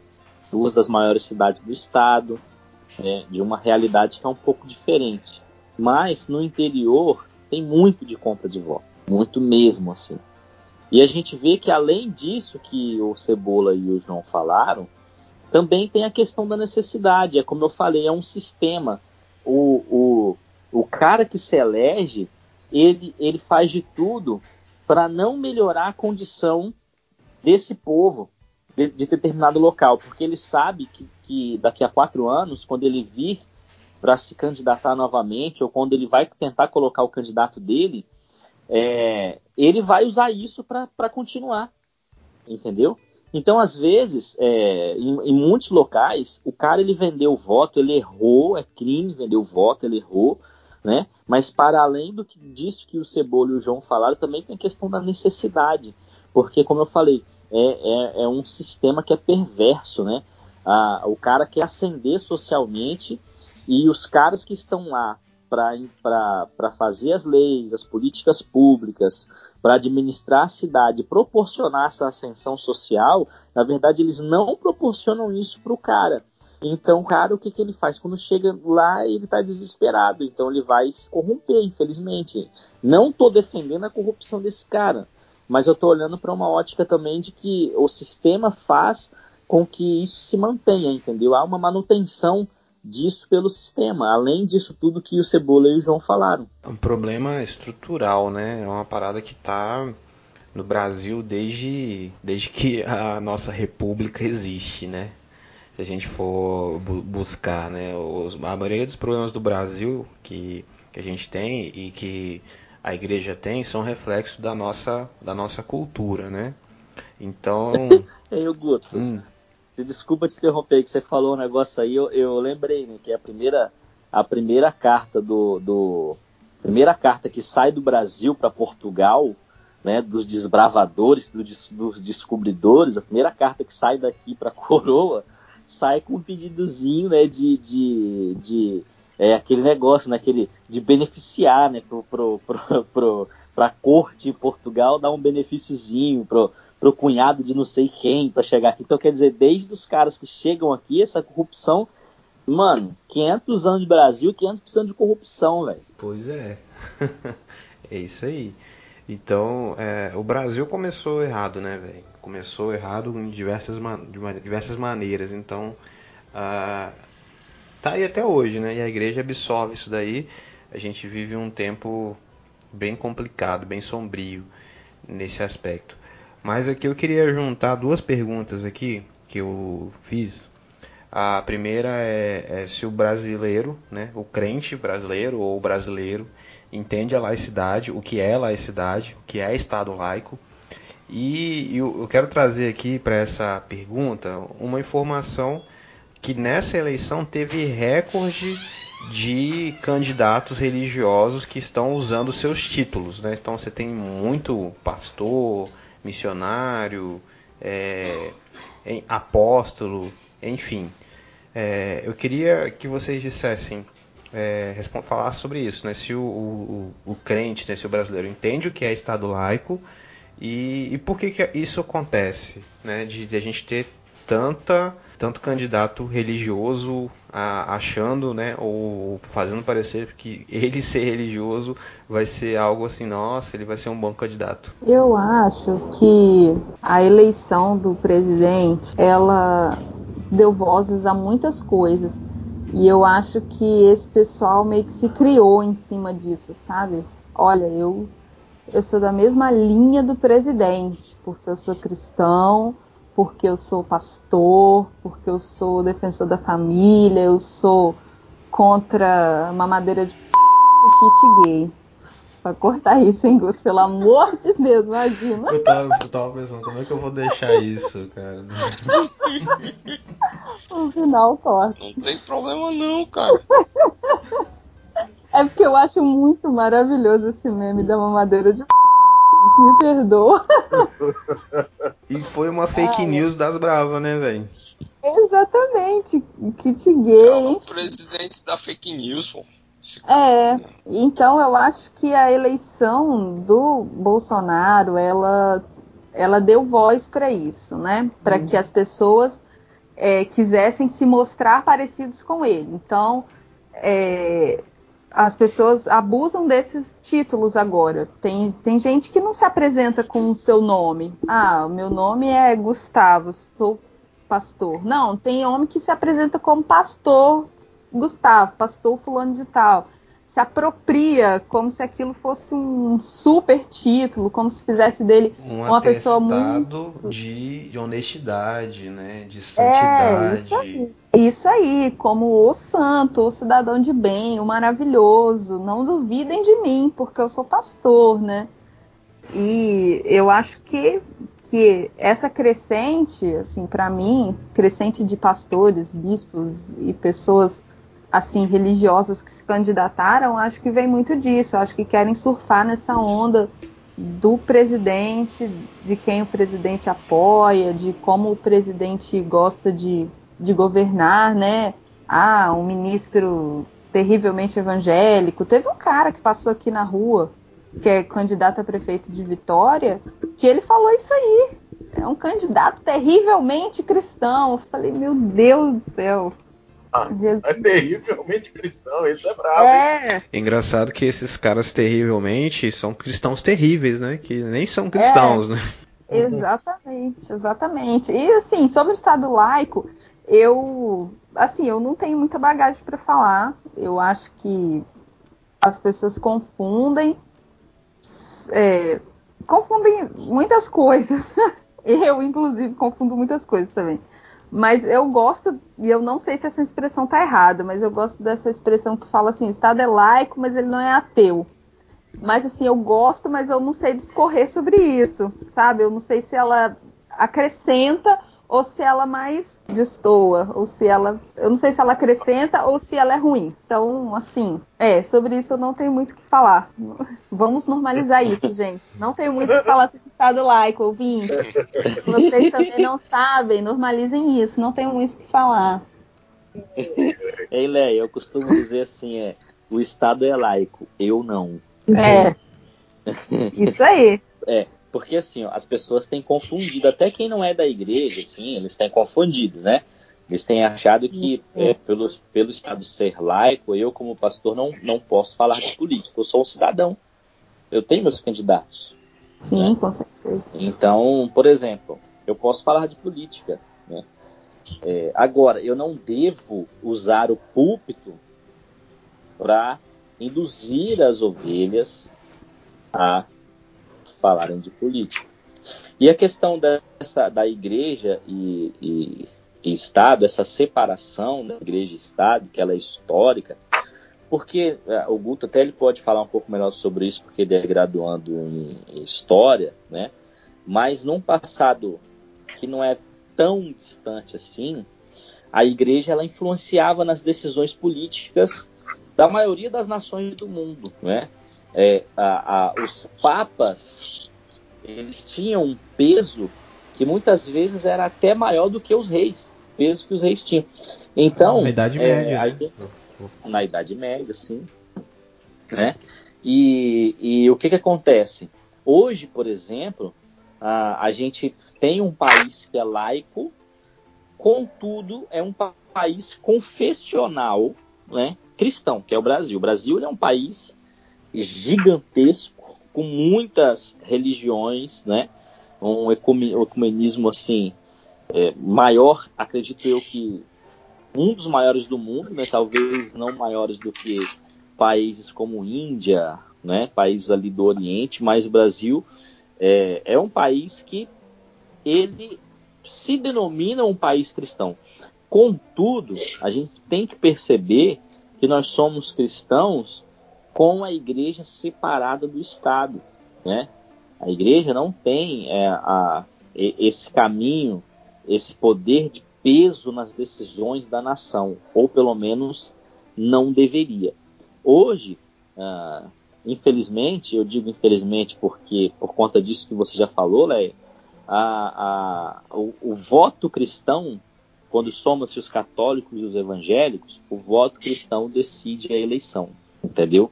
duas das maiores cidades do estado, é, de uma realidade que é um pouco diferente. Mas no interior tem muito de compra de voto muito mesmo assim. E a gente vê que além disso que o Cebola e o João falaram, também tem a questão da necessidade. É como eu falei, é um sistema. O, o, o cara que se elege, ele, ele faz de tudo para não melhorar a condição desse povo de, de, determinado local, porque ele sabe que, que daqui a quatro anos, quando ele vir para se candidatar novamente, ou quando ele vai tentar colocar o candidato dele, é, ele vai usar isso para continuar, entendeu? Então, às vezes, é, em, em, muitos locais, o cara ele vendeu o voto, ele errou, é crime vender o voto, ele errou, né? Mas para além do que, disso que o Cebola e o João falaram, também tem a questão da necessidade, porque, como eu falei, é, é, é um sistema que é perverso, né? Ah, o cara quer ascender socialmente e os caras que estão lá para fazer as leis, as políticas públicas, para administrar a cidade, proporcionar essa ascensão social, na verdade eles não proporcionam isso para o cara. Então, cara, o que, que ele faz? Quando chega lá, ele está desesperado, então ele vai se corromper, infelizmente. Não estou defendendo a corrupção desse cara, mas eu estou olhando para uma ótica também de que o sistema faz com que isso se mantenha, entendeu? Há uma manutenção disso pelo sistema, além disso tudo que o Cebola e o João falaram. É um problema estrutural, né? É uma parada que está no Brasil desde, desde que a nossa república existe, né? Se a gente for bu buscar, né? Os, a maioria dos problemas do Brasil que, que a gente tem e que a igreja tem são reflexos da nossa, da nossa cultura, né? Então. Ei, Guto. Hum. Desculpa te interromper, que você falou um negócio aí, eu, eu lembrei, né, que é a primeira, a primeira carta do, do primeira carta que sai do Brasil para Portugal, né, dos desbravadores, do, dos descobridores, a primeira carta que sai daqui para a coroa sai com um pedidozinho, né, de, de, de é aquele negócio, né, de beneficiar, né, pro, pro, pro, pro, pra corte em Portugal dar um benefíciozinho pro, pro cunhado de não sei quem para chegar aqui. Então, quer dizer, desde os caras que chegam aqui, essa corrupção, mano, 500 anos de Brasil, 500 anos de corrupção, velho. Pois é. é isso aí. Então, é, o Brasil começou errado, né, velho? Começou errado em diversas, de diversas maneiras. Então, uh, tá aí até hoje, né? E a igreja absorve isso daí. A gente vive um tempo bem complicado, bem sombrio nesse aspecto. Mas aqui eu queria juntar duas perguntas aqui que eu fiz. A primeira é, é se o brasileiro, né, o crente brasileiro ou brasileiro, entende a laicidade, o que é laicidade, o que é Estado laico. E eu quero trazer aqui para essa pergunta uma informação que nessa eleição teve recorde de candidatos religiosos que estão usando seus títulos. Né? Então você tem muito pastor, missionário, é, apóstolo, enfim. É, eu queria que vocês dissessem, é, falar sobre isso, né? se o, o, o, crente, né? se o brasileiro entende o que é Estado laico e, e por que, que isso acontece, né? de, de a gente ter tanta tanto candidato religioso a, achando, né, ou fazendo parecer que ele ser religioso vai ser algo assim, nossa, ele vai ser um bom candidato. Eu acho que a eleição do presidente, ela deu vozes a muitas coisas. E eu acho que esse pessoal meio que se criou em cima disso, sabe? Olha, eu eu sou da mesma linha do presidente, porque eu sou cristão, porque eu sou pastor, porque eu sou defensor da família, eu sou contra mamadeira de p... e kit gay. Pra cortar isso, hein, Guto? Pelo amor de Deus, imagina. Eu tava, eu tava pensando, como é que eu vou deixar isso, cara? No final corta. Não tem problema não, cara. É porque eu acho muito maravilhoso esse meme da mamadeira de p me perdoa. E foi uma fake Ai, news das bravas, né, velho? Exatamente. Kit gay. É o presidente da fake news, pô. É, então eu acho que a eleição do Bolsonaro, ela, ela deu voz para isso, né? Para hum. que as pessoas é, quisessem se mostrar parecidos com ele. Então, é, as pessoas abusam desses títulos agora. Tem, tem gente que não se apresenta com o seu nome. Ah, meu nome é Gustavo, sou pastor. Não, tem homem que se apresenta como pastor Gustavo, pastor fulano de tal se apropria como se aquilo fosse um super título, como se fizesse dele um uma pessoa muito de, de honestidade, né, de santidade. É, isso aí. Isso aí, como o santo, o cidadão de bem, o maravilhoso. Não duvidem de mim, porque eu sou pastor, né? E eu acho que que essa crescente, assim, para mim, crescente de pastores, bispos e pessoas assim religiosas que se candidataram, acho que vem muito disso. Acho que querem surfar nessa onda do presidente, de quem o presidente apoia, de como o presidente gosta de, de governar, né? Ah, um ministro terrivelmente evangélico. Teve um cara que passou aqui na rua, que é candidato a prefeito de Vitória, que ele falou isso aí. É um candidato terrivelmente cristão. Eu falei, meu Deus do céu. É terrivelmente cristão, isso é brabo. É. é. Engraçado que esses caras terrivelmente são cristãos terríveis, né? Que nem são cristãos, é. né? Exatamente, exatamente. E assim, sobre o Estado laico, eu assim, eu não tenho muita bagagem para falar. Eu acho que as pessoas confundem é, confundem muitas coisas. eu, inclusive, confundo muitas coisas também. Mas eu gosto, e eu não sei se essa expressão tá errada, mas eu gosto dessa expressão que fala assim: o Estado é laico, mas ele não é ateu. Mas assim, eu gosto, mas eu não sei discorrer sobre isso, sabe? Eu não sei se ela acrescenta ou se ela mais destoa, ou se ela. Eu não sei se ela acrescenta ou se ela é ruim. Então, assim, é, sobre isso eu não tenho muito o que falar. Vamos normalizar isso, gente. Não tenho muito o que falar sobre Estado laico, ouvinte. Vocês também não sabem, normalizem isso, não tenho muito o que falar. Ei, Leia, eu costumo dizer assim, é, o Estado é laico, eu não. É. Isso aí. É, porque assim, ó, as pessoas têm confundido, até quem não é da igreja, assim, eles têm confundido, né? Eles têm achado que é, pelo, pelo Estado ser laico, eu como pastor não, não posso falar de política, eu sou um cidadão. Eu tenho meus candidatos. Sim, né? com certeza. Então, por exemplo, eu posso falar de política. Né? É, agora, eu não devo usar o púlpito para induzir as ovelhas a falarem de política. E a questão dessa, da igreja e, e, e Estado, essa separação da igreja e Estado, que ela é histórica, porque é, o Guto até ele pode falar um pouco melhor sobre isso, porque ele é graduando em, em História, né? Mas num passado que não é tão distante assim, a igreja ela influenciava nas decisões políticas da maioria das nações do mundo, né? É, a, a, os papas eles tinham um peso que muitas vezes era até maior do que os reis, peso que os reis tinham. Então, na Idade Média, é, né? na Idade Média, sim, né? E, e o que que acontece? Hoje, por exemplo, a, a gente tem um país que é laico, contudo é um país confessional, né? Cristão, que é o Brasil. O Brasil é um país gigantesco, com muitas religiões, né? Um ecumenismo assim é, maior, acredito eu que um dos maiores do mundo, né? Talvez não maiores do que países como Índia, né? Países ali do Oriente, mas o Brasil é, é um país que ele se denomina um país cristão. Contudo, a gente tem que perceber que nós somos cristãos com a igreja separada do Estado. Né? A igreja não tem é, a, esse caminho, esse poder de peso nas decisões da nação, ou pelo menos não deveria. Hoje, ah, infelizmente, eu digo infelizmente porque por conta disso que você já falou, Leia, a, a, o, o, voto cristão, quando somam-se os católicos e os evangélicos, o voto cristão decide a eleição, entendeu?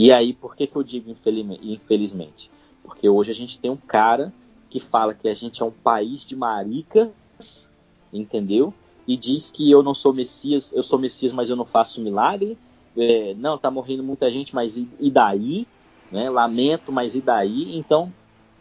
E aí, por que, que eu digo infelizmente? Porque hoje a gente tem um cara que fala que a gente é um país de maricas, entendeu? E diz que eu não sou Messias, eu sou Messias, mas eu não faço milagre. É, não, tá morrendo muita gente, mas e, e daí? Né? Lamento, mas e daí? Então,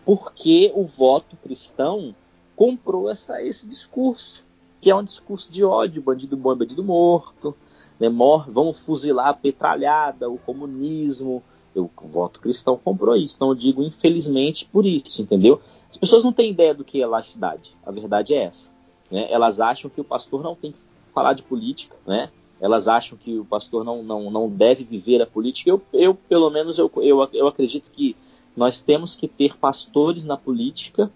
porque o voto cristão comprou essa, esse discurso, que é um discurso de ódio, bandido bom, bandido morto, né, mor vamos fuzilar a petralhada, o comunismo. O voto cristão comprou isso. Então eu digo infelizmente por isso, entendeu? As pessoas não têm ideia do que é laicidade. A verdade é essa. Né? Elas acham que o pastor não tem que falar de política, né? Elas acham que o pastor não, não, não deve viver a política. Eu, eu pelo menos, eu, eu, eu acredito que nós temos que ter pastores na política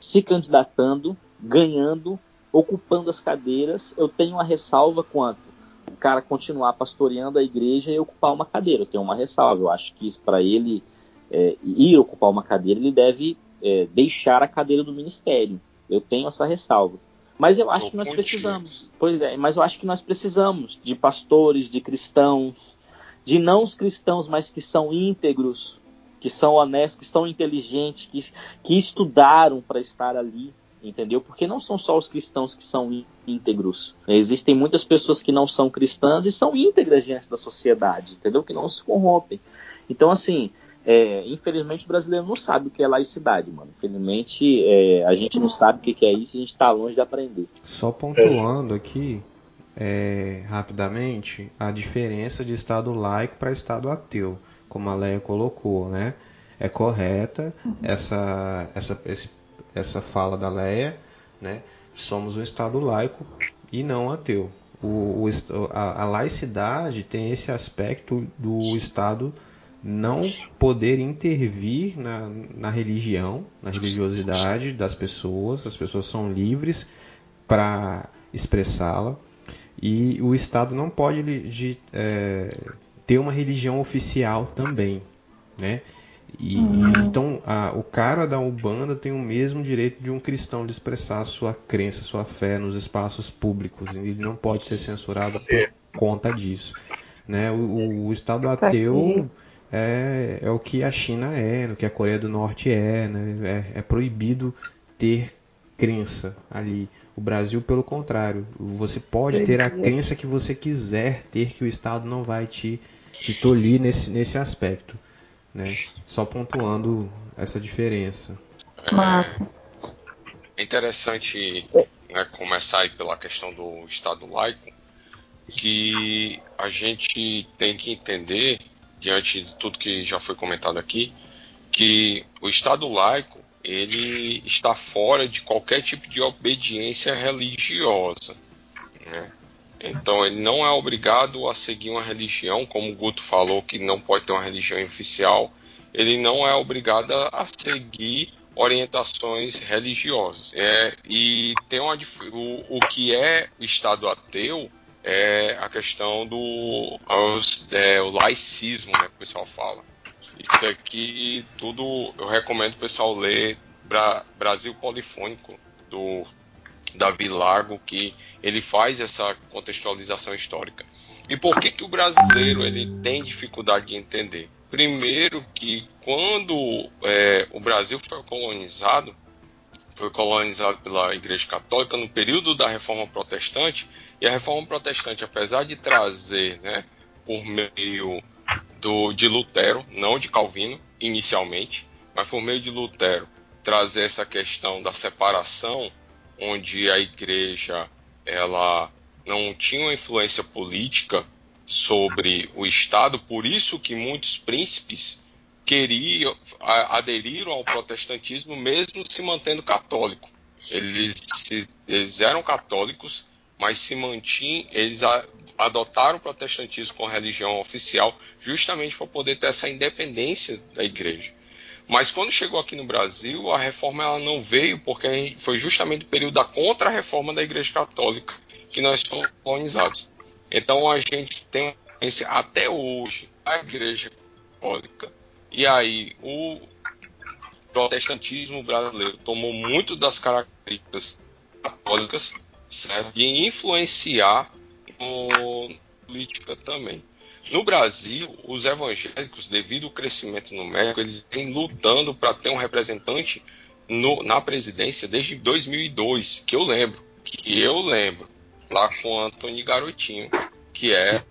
se candidatando, ganhando, ocupando as cadeiras. Eu tenho uma ressalva quanto o cara continuar pastoreando a igreja e ocupar uma cadeira. Eu tenho uma ressalva. Eu acho que para ele é, ir ocupar uma cadeira, ele deve é, deixar a cadeira do ministério. Eu tenho essa ressalva. Mas eu acho que nós precisamos. Pois é, mas eu acho que nós precisamos de pastores, de cristãos, de não os cristãos, mas que são íntegros, que são honestos, que são inteligentes, que, que estudaram para estar ali, entendeu? Porque não são só os cristãos que são íntegros. Existem muitas pessoas que não são cristãs e são íntegras diante da sociedade, entendeu? Que não se corrompem. Então, assim, é, infelizmente o brasileiro não sabe o que é laicidade, mano. Infelizmente é, a gente não sabe o que é isso e a gente está longe de aprender. Só pontuando aqui, é, rapidamente, a diferença de Estado laico para Estado ateu como a Leia colocou, né? É correta essa, essa, esse, essa fala da Leia, né? Somos um Estado laico e não ateu. O, o a, a, laicidade tem esse aspecto do Estado não poder intervir na, na religião, na religiosidade das pessoas. As pessoas são livres para expressá-la e o Estado não pode de, é, ter uma religião oficial também, né? E, uhum. Então, a, o cara da Umbanda tem o mesmo direito de um cristão de expressar sua crença, sua fé nos espaços públicos. Ele não pode ser censurado por conta disso. Né? O, o Estado ateu é, é, o que a China é, o que a Coreia do Norte é. Né? É, é proibido ter crença ali. O Brasil, pelo contrário, você pode ter a crença que você quiser ter, que o Estado não vai te, te tolir nesse, nesse aspecto né? Só pontuando essa diferença. Massa. É interessante né, começar aí pela questão do Estado laico, que a gente tem que entender, diante de tudo que já foi comentado aqui, que o Estado laico ele está fora de qualquer tipo de obediência religiosa. Né? Então ele não é obrigado a seguir uma religião, como o Guto falou que não pode ter uma religião oficial. Ele não é obrigado a seguir orientações religiosas. É, e tem uma, o, o que é o Estado ateu é a questão do é, o laicismo, né, que o pessoal fala. Isso aqui tudo eu recomendo o pessoal ler Bra Brasil Polifônico do Davi Largo, que ele faz essa contextualização histórica. E por que, que o brasileiro ele tem dificuldade de entender? Primeiro que quando é, o Brasil foi colonizado, foi colonizado pela Igreja Católica no período da Reforma Protestante, e a Reforma Protestante, apesar de trazer, né, por meio do, de Lutero, não de Calvino, inicialmente, mas por meio de Lutero, trazer essa questão da separação onde a igreja ela não tinha uma influência política sobre o Estado, por isso que muitos príncipes queriam aderiram ao protestantismo mesmo se mantendo católico. Eles, se, eles eram católicos, mas se mantinham, eles a, adotaram o protestantismo como religião oficial justamente para poder ter essa independência da igreja. Mas quando chegou aqui no Brasil, a reforma ela não veio porque foi justamente o período da contra-reforma da Igreja Católica que nós fomos colonizados. Então a gente tem até hoje a Igreja Católica e aí o protestantismo brasileiro tomou muito das características católicas certo? de influenciar no política também. No Brasil, os evangélicos, devido ao crescimento numérico, eles vêm lutando para ter um representante no, na presidência desde 2002, que eu lembro, que eu lembro, lá com Antônio Garotinho, que é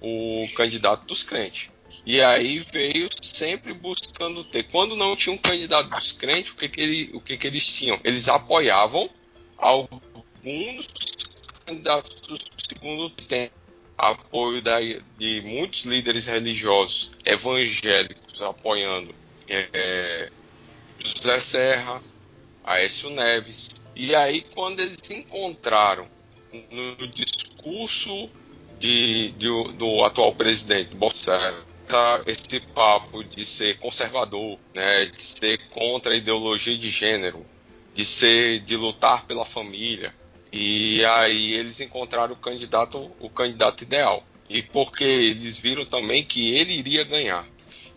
o candidato dos crentes. E aí veio sempre buscando ter. Quando não tinha um candidato dos crentes, o que, que, ele, o que, que eles tinham? Eles apoiavam alguns candidatos do segundo tempo apoio da, de muitos líderes religiosos evangélicos apoiando é, José Serra, Aécio Neves. E aí, quando eles encontraram no discurso de, de, do atual presidente Bolsonaro, esse papo de ser conservador, né, de ser contra a ideologia de gênero, de ser de lutar pela família, e aí eles encontraram o candidato, o candidato ideal. E porque eles viram também que ele iria ganhar.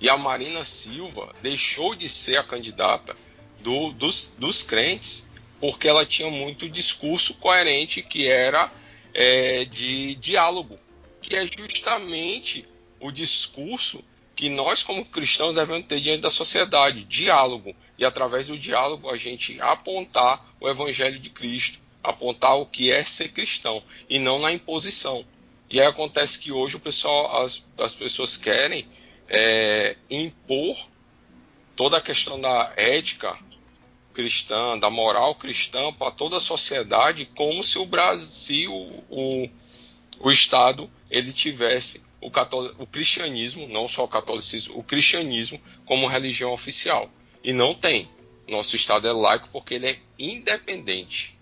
E a Marina Silva deixou de ser a candidata do, dos, dos crentes porque ela tinha muito discurso coerente que era é, de diálogo, que é justamente o discurso que nós como cristãos devemos ter diante da sociedade, diálogo, e através do diálogo a gente apontar o evangelho de Cristo, apontar o que é ser cristão e não na imposição. E aí acontece que hoje o pessoal, as, as pessoas querem é, impor toda a questão da ética cristã, da moral cristã para toda a sociedade, como se o Brasil, o, o Estado, ele tivesse o, o cristianismo, não só o catolicismo, o cristianismo como religião oficial. E não tem. Nosso Estado é laico porque ele é independente.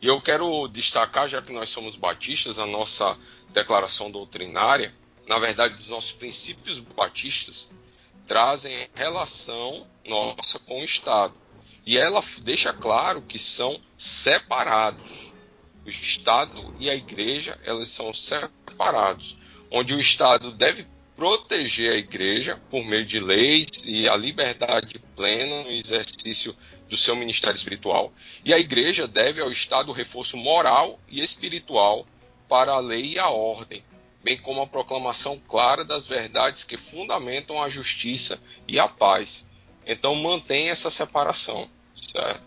E eu quero destacar, já que nós somos batistas, a nossa declaração doutrinária, na verdade, os nossos princípios batistas, trazem relação nossa com o Estado. E ela deixa claro que são separados. O Estado e a Igreja, elas são separados. Onde o Estado deve proteger a igreja por meio de leis e a liberdade plena no exercício do seu ministério espiritual. E a igreja deve ao Estado o reforço moral e espiritual para a lei e a ordem, bem como a proclamação clara das verdades que fundamentam a justiça e a paz. Então mantém essa separação, certo?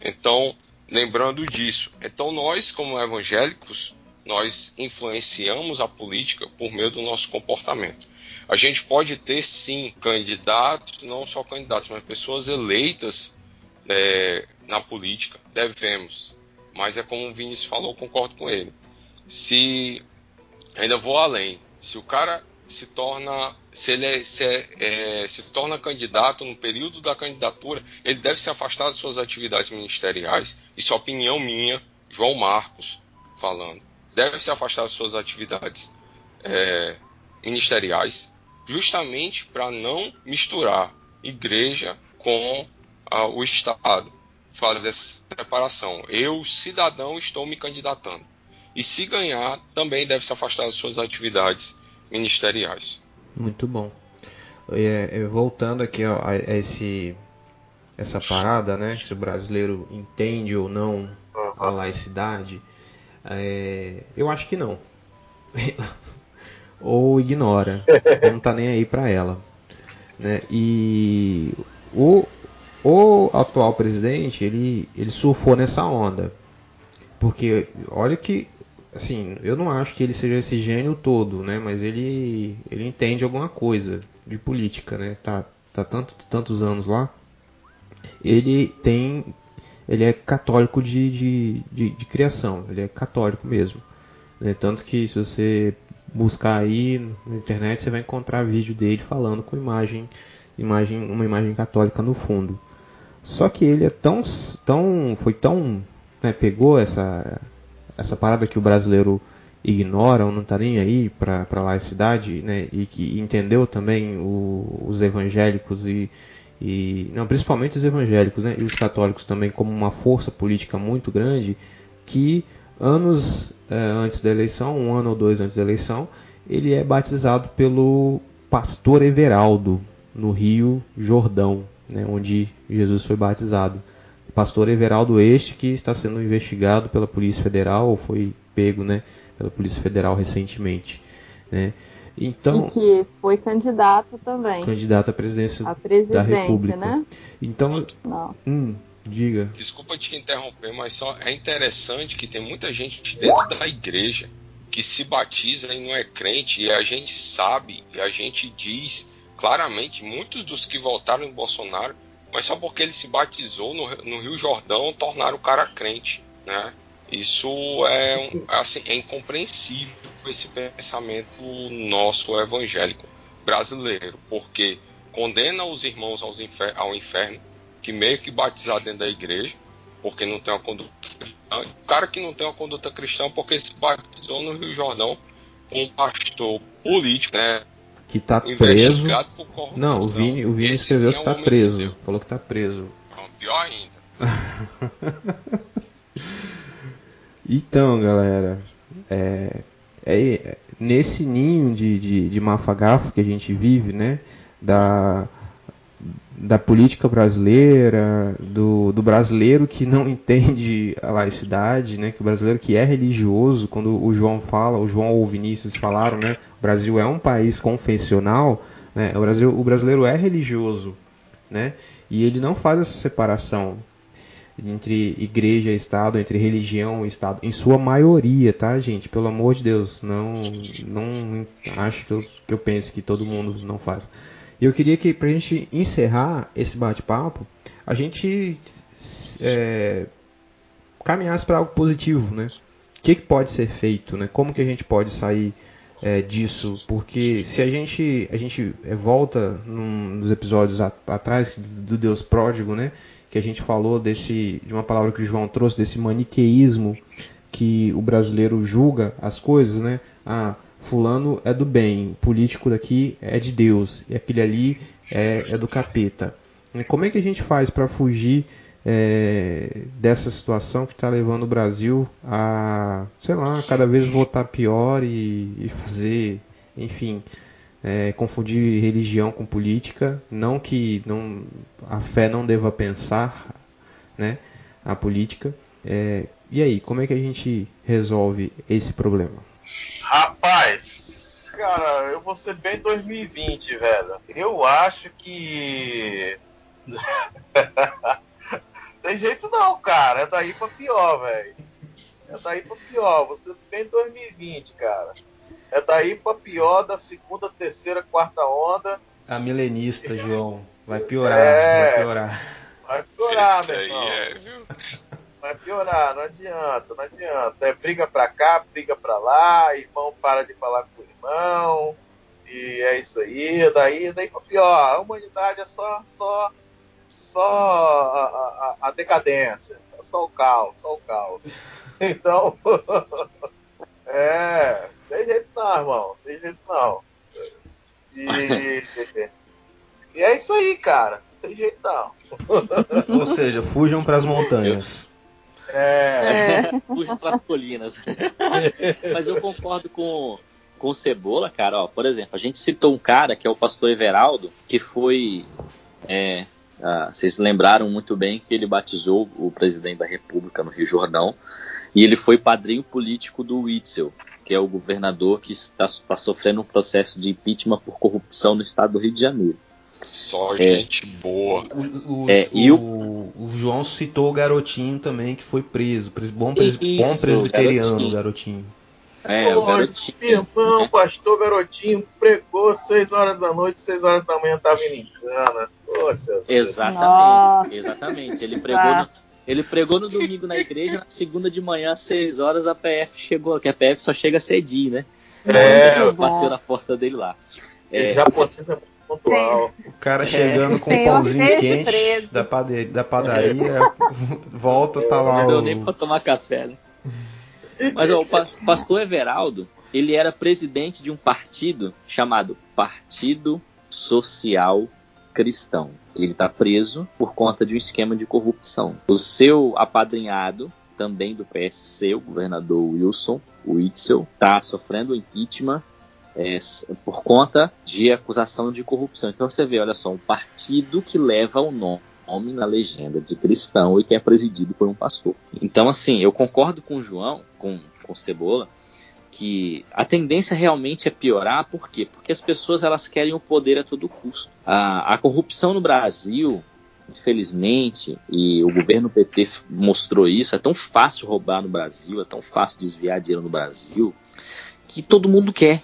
Então, lembrando disso, então nós como evangélicos, nós influenciamos a política por meio do nosso comportamento. A gente pode ter sim candidatos, não só candidatos, mas pessoas eleitas é, na política, devemos. Mas é como o Vinícius falou, concordo com ele. Se ainda vou além, se o cara se torna, se ele é, se, é, é, se torna candidato no período da candidatura, ele deve se afastar das suas atividades ministeriais. Isso é opinião minha, João Marcos falando. Deve se afastar das suas atividades é, ministeriais, justamente para não misturar igreja com o Estado fazer essa separação. Eu, cidadão, estou me candidatando. E se ganhar, também deve se afastar das suas atividades ministeriais. Muito bom. É, voltando aqui ó, a, esse, essa parada, né? Se o brasileiro entende ou não a laicidade, é, eu acho que não. ou ignora, não está nem aí para ela. Né? E o, o atual presidente, ele, ele surfou nessa onda. Porque, olha que, assim, eu não acho que ele seja esse gênio todo, né? Mas ele, ele entende alguma coisa de política, né? Tá, tá tanto, tantos anos lá. Ele tem, ele é católico de, de, de, de criação, ele é católico mesmo. Né? Tanto que se você buscar aí na internet, você vai encontrar vídeo dele falando com imagem, imagem uma imagem católica no fundo. Só que ele é tão, tão foi tão, né, pegou essa essa parada que o brasileiro ignora ou não está nem aí para a laicidade, né, e que entendeu também o, os evangélicos e, e não principalmente os evangélicos, né, e os católicos também como uma força política muito grande que anos é, antes da eleição, um ano ou dois antes da eleição, ele é batizado pelo pastor Everaldo no Rio Jordão, né, onde Jesus foi batizado. O pastor Everaldo Este, que está sendo investigado pela Polícia Federal, ou foi pego né, pela Polícia Federal recentemente. Né. Então, e que foi candidato também. Candidato à presidência da República. Né? Então, hum, diga. Desculpa te interromper, mas só é interessante que tem muita gente dentro da igreja que se batiza e não é crente, e a gente sabe, e a gente diz claramente muitos dos que votaram em Bolsonaro, mas só porque ele se batizou no, no Rio Jordão, tornaram o cara crente, né? Isso é, assim, é incompreensível esse pensamento nosso evangélico brasileiro, porque condena os irmãos infer ao inferno, que meio que batizar dentro da igreja, porque não tem uma conduta cristã. O cara que não tem uma conduta cristã porque se batizou no Rio Jordão com um pastor político, né? Que tá preso. Não, o Vini, o Vini escreveu que tá preso. Falou que tá preso. pior ainda. então, galera, é, é, nesse ninho de, de, de mafagafo que a gente vive, né? Da, da política brasileira, do, do brasileiro que não entende a laicidade, né? Que o brasileiro que é religioso, quando o João fala, o João ou o Vinícius falaram, né? O Brasil é um país confessional, né? O, Brasil, o brasileiro é religioso, né? E ele não faz essa separação entre igreja e Estado, entre religião e Estado, em sua maioria, tá, gente? Pelo amor de Deus, não, não acho que eu, que eu pense que todo mundo não faz. E eu queria que, para a gente encerrar esse bate-papo, a gente é, caminhasse para algo positivo, né? O que, que, pode ser feito, né? Como que a gente pode sair é, disso? Porque se a gente, a gente é, volta num, nos episódios a, atrás do Deus pródigo, né? Que a gente falou desse, de uma palavra que o João trouxe, desse maniqueísmo que o brasileiro julga as coisas, né? Ah, fulano é do bem, político daqui é de Deus, e aquele ali é, é do capeta. Como é que a gente faz para fugir é, dessa situação que está levando o Brasil a, sei lá, cada vez votar pior e, e fazer, enfim, é, confundir religião com política, não que não, a fé não deva pensar né, a política. É, e aí, como é que a gente resolve esse problema? Rapaz, cara, eu vou ser bem 2020, velho. Eu acho que. Tem jeito não, cara. É daí pra pior, velho. É daí pra pior. Você bem 2020, cara. É daí pra pior da segunda, terceira, quarta onda. A milenista, João. Vai piorar, É. vai piorar. Vai piorar, meu irmão. é, viu? Vai piorar, não adianta, não adianta. É briga pra cá, briga pra lá, irmão para de falar com o irmão. E é isso aí, daí, daí pra pior. A humanidade é só, só, só a, a- a decadência. É só o caos, só o caos. Então, é, tem jeito não, irmão, tem jeito não. E, e é isso aí, cara, tem jeito não. Ou seja, fujam para as montanhas. É, É. Fuja colinas. Mas eu concordo com, com o Cebola, cara. Ó, por exemplo, a gente citou um cara que é o pastor Everaldo, que foi. é, ah, vocês lembraram muito bem que ele batizou o presidente da República no Rio Jordão. E ele foi padrinho político do Witzel, que é o governador que está, está sofrendo um processo de impeachment por corrupção no estado do Rio de Janeiro. Só gente boa. O, o- É, e o- o João citou o garotinho também que foi preso. Pres- Bom, pres- Isso, bom presbiteriano, garotinho. o garotinho. É, o Pô, garotinho. Irmão, pastor garotinho, pregou 6 horas da noite, 6 horas da manhã tava em cana. Poxa. Exatamente, Nossa. exatamente. Ele pregou, Tá. no, ele pregou no domingo na igreja, na segunda de manhã, às 6 horas, a PF chegou, que a PF só chega cedinho, né? É, bateu na porta dele lá. é, É, japonês é muito pontual. O cara chegando com um pãozinho quente preso. da, pade- da padaria, volta, tá lá não deu o... nem pra tomar café, né? Mas ó, o pa- pastor Everaldo, ele era presidente de um partido chamado Partido Social Cristão. Ele está preso por conta de um esquema de corrupção. O seu apadrinhado, também do PSC, o governador Wilson Witzel, está sofrendo impeachment é, por conta de acusação de corrupção. Então você vê, olha só, um partido que leva o nome nome na legenda de cristão e que é presidido por um pastor. Então, assim, eu concordo com o João, com, com o Cebola, que a tendência realmente é piorar, por quê? Porque as pessoas elas querem o poder a todo custo. A, a corrupção no Brasil, infelizmente, e o governo PT mostrou isso, é tão fácil roubar no Brasil, é tão fácil desviar dinheiro no Brasil, que todo mundo quer.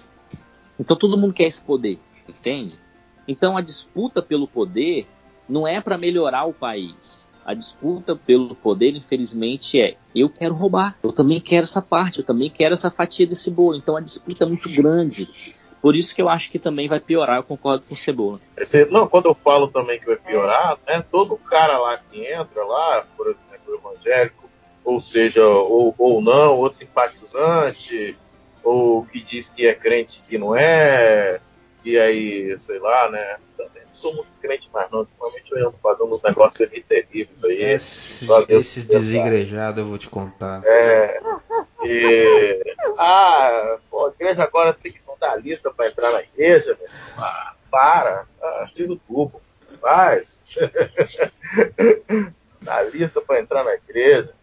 Então todo mundo quer esse poder, entende? Então a disputa pelo poder não é para melhorar o país. A disputa pelo poder, infelizmente, é eu quero roubar, eu também quero essa parte, eu também quero essa fatia desse bolo. Então a disputa é muito grande. Por isso que eu acho que também vai piorar, eu concordo com o Cebola. Esse- não, quando eu falo também que vai piorar, né? Todo cara lá que entra lá, por exemplo, evangélico, ou seja, ou, ou não, ou simpatizante, ou que diz que é crente que não é, e aí, sei lá, né? Também não sou muito crente mais não, ultimamente eu ando fazendo uns negócios ali terríveis aí. Esse- esses desigrejados eu vou te contar. É, e, ah, pô, a igreja agora tem que mandar lista para entrar na igreja, meu. Ah, para, ah, tira o tubo, faz. Dá lista para entrar na igreja.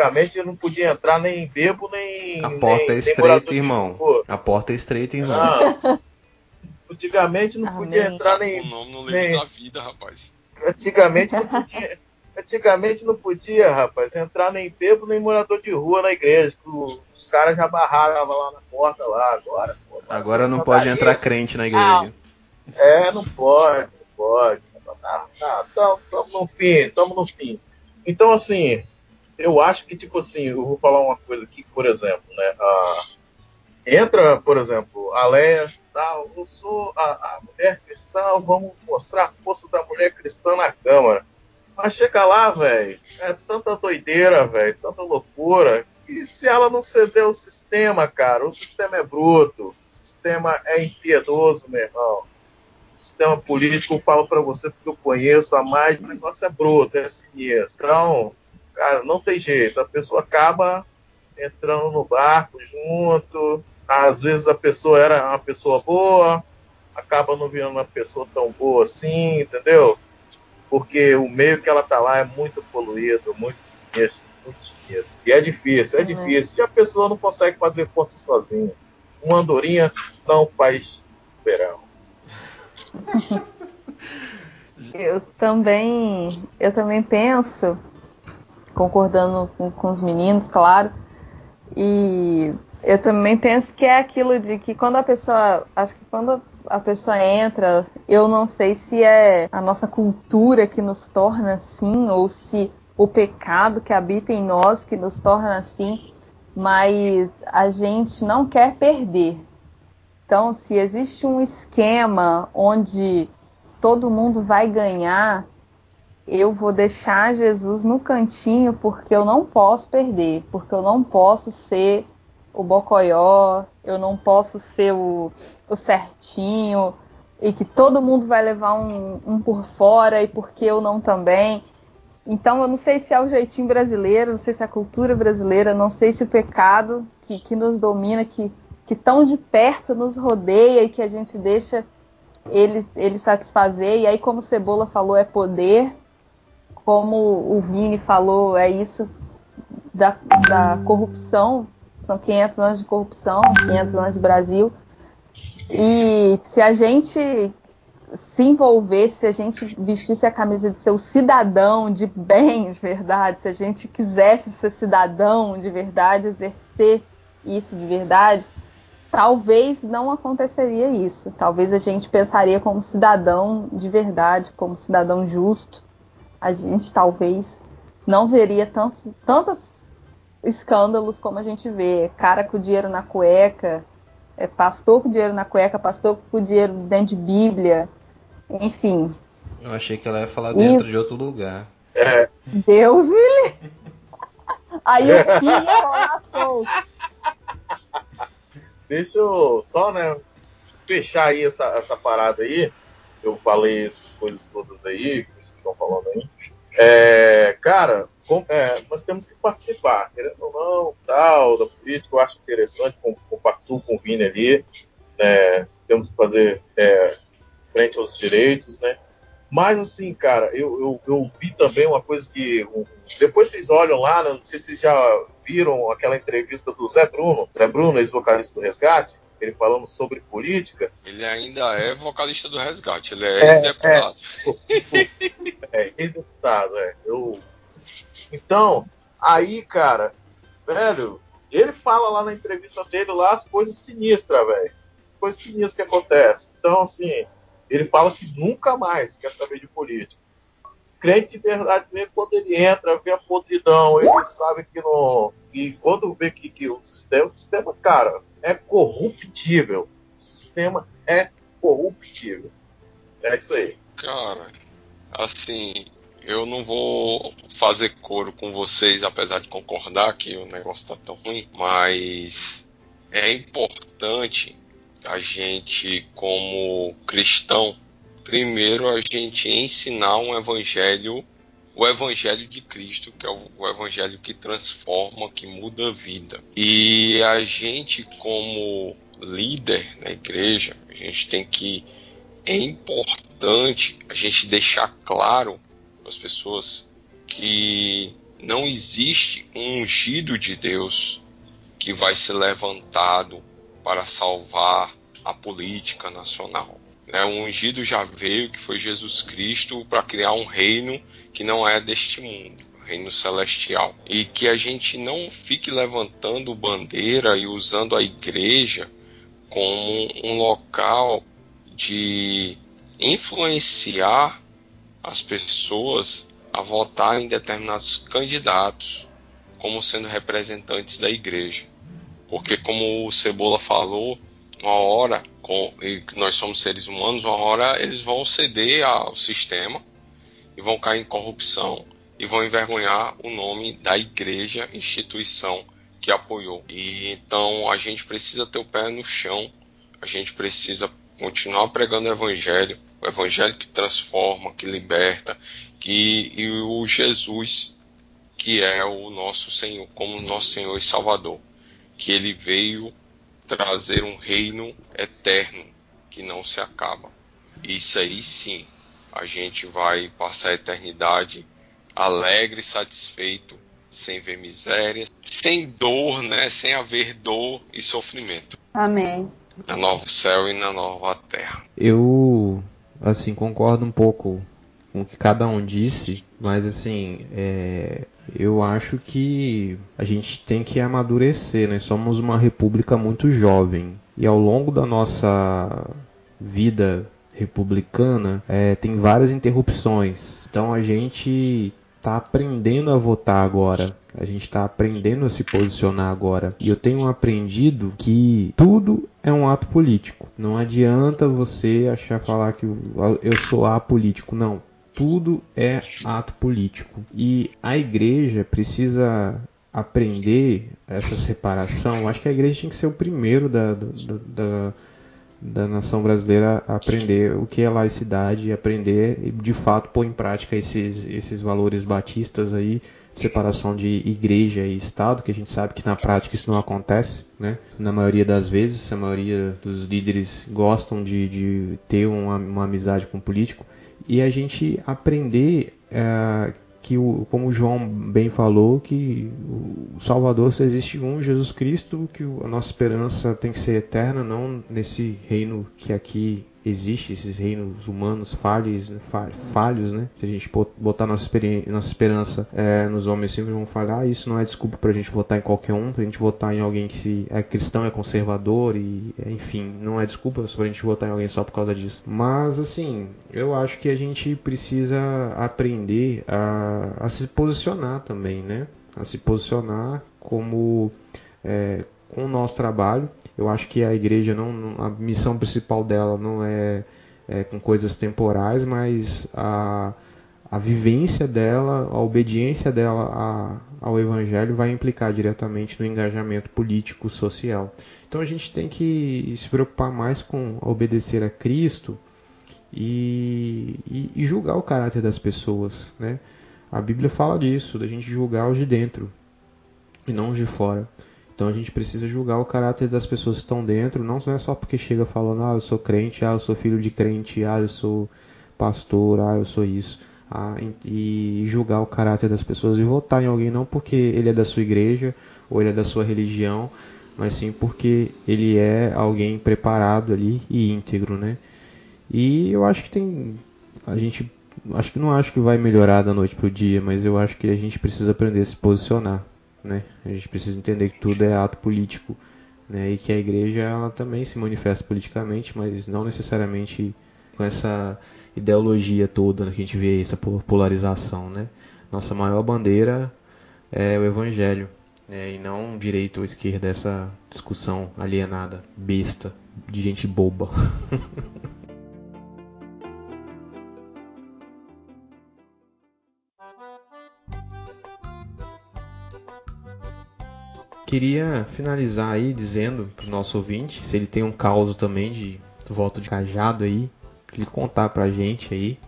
Antigamente eu não podia entrar nem bebo, nem. A porta nem, é nem estreita, morador de irmão. A porta é estreita, irmão. Não. Antigamente não podia Amém. entrar O nem. nome no livro nem- da vida, rapaz. Antigamente não podia. Antigamente não podia, rapaz, entrar nem bebo nem morador de rua na igreja. Os caras já barravam lá na porta lá agora. pô, Agora não tá pode entrar crente na igreja. É, não pode, não pode. Tá, tá, tá, tamo no fim, estamos no fim. Então, assim, eu acho que, tipo assim, eu vou falar uma coisa aqui, por exemplo, né? a- entra, por exemplo, a Leia, tal, eu sou a, a mulher cristã, vamos mostrar a força da mulher cristã na Câmara. Mas chega lá, velho, é tanta doideira, velho, tanta loucura, que se ela não ceder ao sistema, cara, o sistema é bruto, o sistema é impiedoso, meu irmão sistema político, eu falo para você porque eu conheço a mais, o negócio é bruto, é sinistro. Então, cara, não tem jeito, a pessoa acaba entrando no barco junto, às vezes a pessoa era uma pessoa boa, acaba não virando uma pessoa tão boa assim, entendeu? Porque o meio que ela tá lá é muito poluído, muito sinistro, muito sinistro. E é difícil, é Uhum. difícil. E a pessoa não consegue fazer força sozinha. Uma andorinha não faz verão. Eu também, eu também penso, concordando com, com os meninos, claro, e eu também penso que é aquilo de que quando a pessoa, acho que quando a pessoa entra, eu não sei se é a nossa cultura que nos torna assim ou se o pecado que habita em nós que nos torna assim, mas a gente não quer perder. Então, se existe um esquema onde todo mundo vai ganhar, eu vou deixar Jesus no cantinho porque eu não posso perder, porque eu não posso ser o bocoió, eu não posso ser o, o certinho e que todo mundo vai levar um, um por fora e porque eu não também. Então eu não sei se é o jeitinho brasileiro, não sei se é a cultura brasileira, não sei se o pecado que, que nos domina, que, que tão de perto nos rodeia e que a gente deixa ele, ele satisfazer. E aí, como Cebola falou, é poder. Como o Vini falou, é isso da, da corrupção. São 500 anos de corrupção, 500 anos de Brasil. E se a gente se envolvesse, se a gente vestisse a camisa de ser o cidadão de bem, de verdade, se a gente quisesse ser cidadão de verdade, exercer isso de verdade, talvez não aconteceria isso. Talvez a gente pensaria como cidadão de verdade, como cidadão justo. A gente talvez não veria tantos, tantos escândalos como a gente vê. Cara com dinheiro na cueca, é, pastor com dinheiro na cueca, pastor com dinheiro dentro de Bíblia. Enfim, Eu achei que ela ia falar E- dentro de outro lugar. É, Deus me livre. Aí o solto. deixa eu só, né, fechar aí essa, essa parada aí. Eu falei essas coisas todas aí, que vocês estão falando aí. É, cara, com- é, nós temos que participar, querendo ou não, tal, da política, eu acho interessante, com- compactuo com o Vini ali, né, temos que fazer é, frente aos direitos, né, mas assim, cara, eu, eu, eu vi também uma coisa que, um- depois vocês olham lá, né, não sei se vocês já viram aquela entrevista do Zé Bruno, Zé Bruno, ex-vocalista do Resgate, ele falando sobre política, Ele ainda é vocalista do Resgate, ele É, é ex-deputado. É, ex-deputado, é. Eu... Então, aí, cara, velho, ele fala lá na entrevista dele lá as coisas sinistras, velho. As coisas sinistras que acontecem. Então, assim, ele fala que nunca mais quer saber de política. Crente de verdade mesmo, quando ele entra, vê a podridão, ele sabe que não. E quando vê que, que o sistema, o sistema, cara, é corruptível. O sistema é corruptível. É isso aí. Cara, assim, eu não vou fazer coro com vocês, apesar de concordar que o negócio tá tão ruim, mas é importante a gente, como cristão, primeiro a gente ensinar um evangelho, o evangelho de Cristo, que é o, evangelho que transforma, que muda a vida. E a gente, como líder na igreja, a gente tem que é importante a gente deixar claro para as pessoas que não existe um ungido de Deus que vai ser levantado para salvar a política nacional. Né? O ungido já veio, que foi Jesus Cristo, para criar um reino que não é deste mundo, reino celestial. E que a gente não fique levantando bandeira e usando a igreja como um local de influenciar as pessoas a votar em determinados candidatos como sendo representantes da igreja. Porque, como o Cebola falou, uma hora, com, e nós somos seres humanos, uma hora eles vão ceder ao sistema e vão cair em corrupção e vão envergonhar o nome da igreja, instituição que apoiou. E então a gente precisa ter o pé no chão, a gente precisa continuar pregando o evangelho, o evangelho que transforma, que liberta, que e o Jesus que é o nosso Senhor, como nosso Senhor e Salvador, que ele veio trazer um reino eterno que não se acaba. Isso aí sim, a gente vai passar a eternidade alegre, satisfeito, sem ver miséria, sem dor, né? Sem haver dor e sofrimento. Amém. Na novo céu e na nova terra. Eu, assim, concordo um pouco com o que cada um disse, mas assim, é, eu acho que a gente tem que amadurecer, né? Somos uma república muito jovem e ao longo da nossa vida republicana é, tem várias interrupções. Então a gente está aprendendo a votar agora. A gente está aprendendo a se posicionar agora. E eu tenho aprendido que tudo é um ato político. Não adianta você achar falar que eu sou apolítico. Não. Tudo é ato político. E a igreja precisa aprender essa separação. Acho que a igreja tem que ser o primeiro da, da, da da nação brasileira aprender o que é laicidade, aprender e de fato pôr em prática esses, esses valores batistas aí, separação de igreja e Estado, que a gente sabe que na prática isso não acontece, né? Na maioria das vezes, a maioria dos líderes gostam de, de ter uma, uma amizade com o político e a gente aprender é, que, o, como o João bem falou, que o Salvador só existe um, Jesus Cristo, que a nossa esperança tem que ser eterna, não nesse reino que aqui existe esses reinos humanos falhos, falhos, né? Se a gente botar nossa, nossa esperança é, nos homens, sempre vão falhar. Isso não é desculpa para a gente votar em qualquer um, para a gente votar em alguém que se é cristão, é conservador e, enfim, não é desculpa para a gente votar em alguém só por causa disso. Mas, assim, eu acho que a gente precisa aprender a, a se posicionar também, né? A se posicionar como é, com o nosso trabalho. Eu acho que a igreja não, a missão principal dela não é, é com coisas temporais, mas a, a vivência dela, a obediência dela a, ao evangelho vai implicar diretamente no engajamento político social. Então a gente tem que se preocupar mais com obedecer a Cristo e, e, e julgar o caráter das pessoas, né? A Bíblia fala disso, da gente julgar os de dentro e não os de fora. Então a gente precisa julgar o caráter das pessoas que estão dentro, não é só porque chega falando, ah, eu sou crente, ah, eu sou filho de crente, ah, eu sou pastor, ah, eu sou isso. Ah, e julgar o caráter das pessoas e votar em alguém não porque ele é da sua igreja ou ele é da sua religião, mas sim porque ele é alguém preparado ali e íntegro, né? E eu acho que tem a gente acho que não acho que vai melhorar da noite pro dia, mas eu acho que a gente precisa aprender a se posicionar. Né? A gente precisa entender que tudo é ato político né? e que a igreja ela também se manifesta politicamente, mas não necessariamente com essa ideologia toda que a gente vê essa polarização. Né? Nossa maior bandeira é o evangelho né? e não direito ou esquerda, essa discussão alienada, besta, de gente boba. Queria finalizar aí dizendo pro nosso ouvinte, se ele tem um caos também de volta de cajado aí, que ele contar pra gente aí,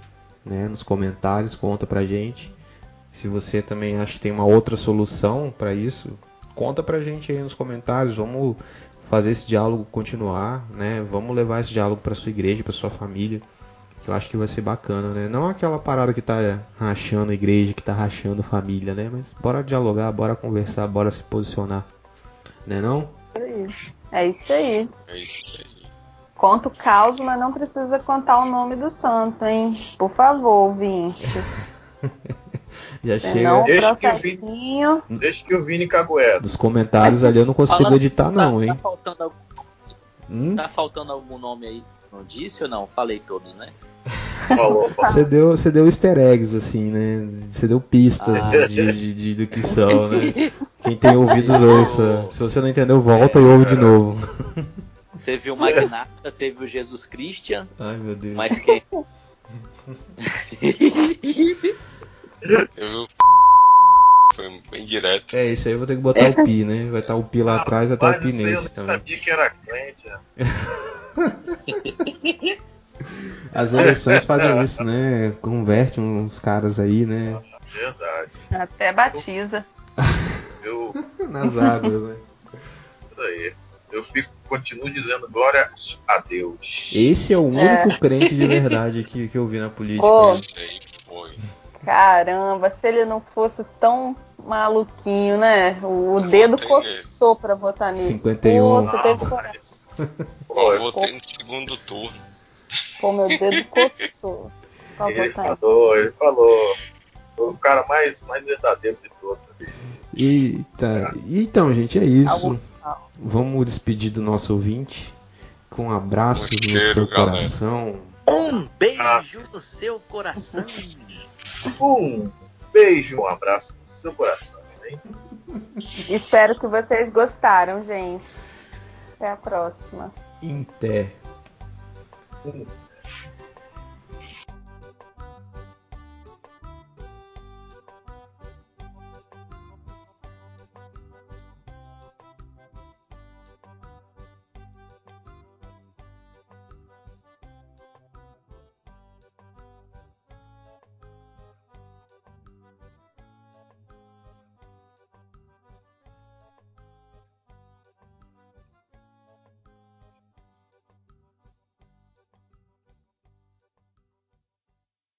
né, nos comentários, conta pra gente. Se você também acha que tem uma outra solução para isso, conta pra gente aí nos comentários. Vamos fazer esse diálogo continuar, né? Vamos levar esse diálogo para sua igreja, para sua família. Que eu acho que vai ser bacana, né? Não aquela parada que tá rachando a igreja, que tá rachando a família, né? Mas bora dialogar, bora conversar, bora se posicionar. Né não? É isso aí. É isso aí. Conta o caos, mas não precisa contar o nome do santo, hein? Por favor, Vinci. Já chega. Deixa que, o Vini, deixa que o Vini cagueta. Dos comentários ali eu não consigo Falando editar, isso, não, tá, hein? Tá faltando, algum, Hum? tá faltando algum nome aí? Não disse ou não? Falei todos, né? Falou, falou. Você deu, você deu easter eggs, assim, né? Você deu pistas Ah. de, de, de- do que são, né? Quem tem ouvidos, ouça. Se você não entendeu, volta e ouve de novo. Teve o Magnata, teve o Jesus Christian, Ai, meu Deus. mas quem? Eu foi bem direto. É, isso aí eu vou ter que botar o pi, né? Vai estar o pi lá atrás, vai estar o pi eu nesse nem também. sabia que era crente. As eleições fazem isso, né? Converte uns caras aí, né? Verdade. Até batiza. Eu, Nas águas, né? isso aí. eu fico, continuo dizendo glória a Deus. Esse é o único É. crente de verdade que, que eu vi na política. Pô. Isso aí foi. Caramba, se ele não fosse tão maluquinho, né? O Eu dedo coçou pra votar nele. 51. Pô, você teve coragem. Pô, Eu votei no segundo turno. Pô, meu dedo coçou pra ele falou, ele falou. O cara mais, mais verdadeiro de todos. Eita. Então, gente, é isso. Vamos despedir do nosso ouvinte com um abraço Um no cheiro, seu galera. coração. Um beijo Ah. no seu coração. Um beijo, um abraço no seu coração. Hein? Espero que vocês gostaram, gente. Até a próxima. Um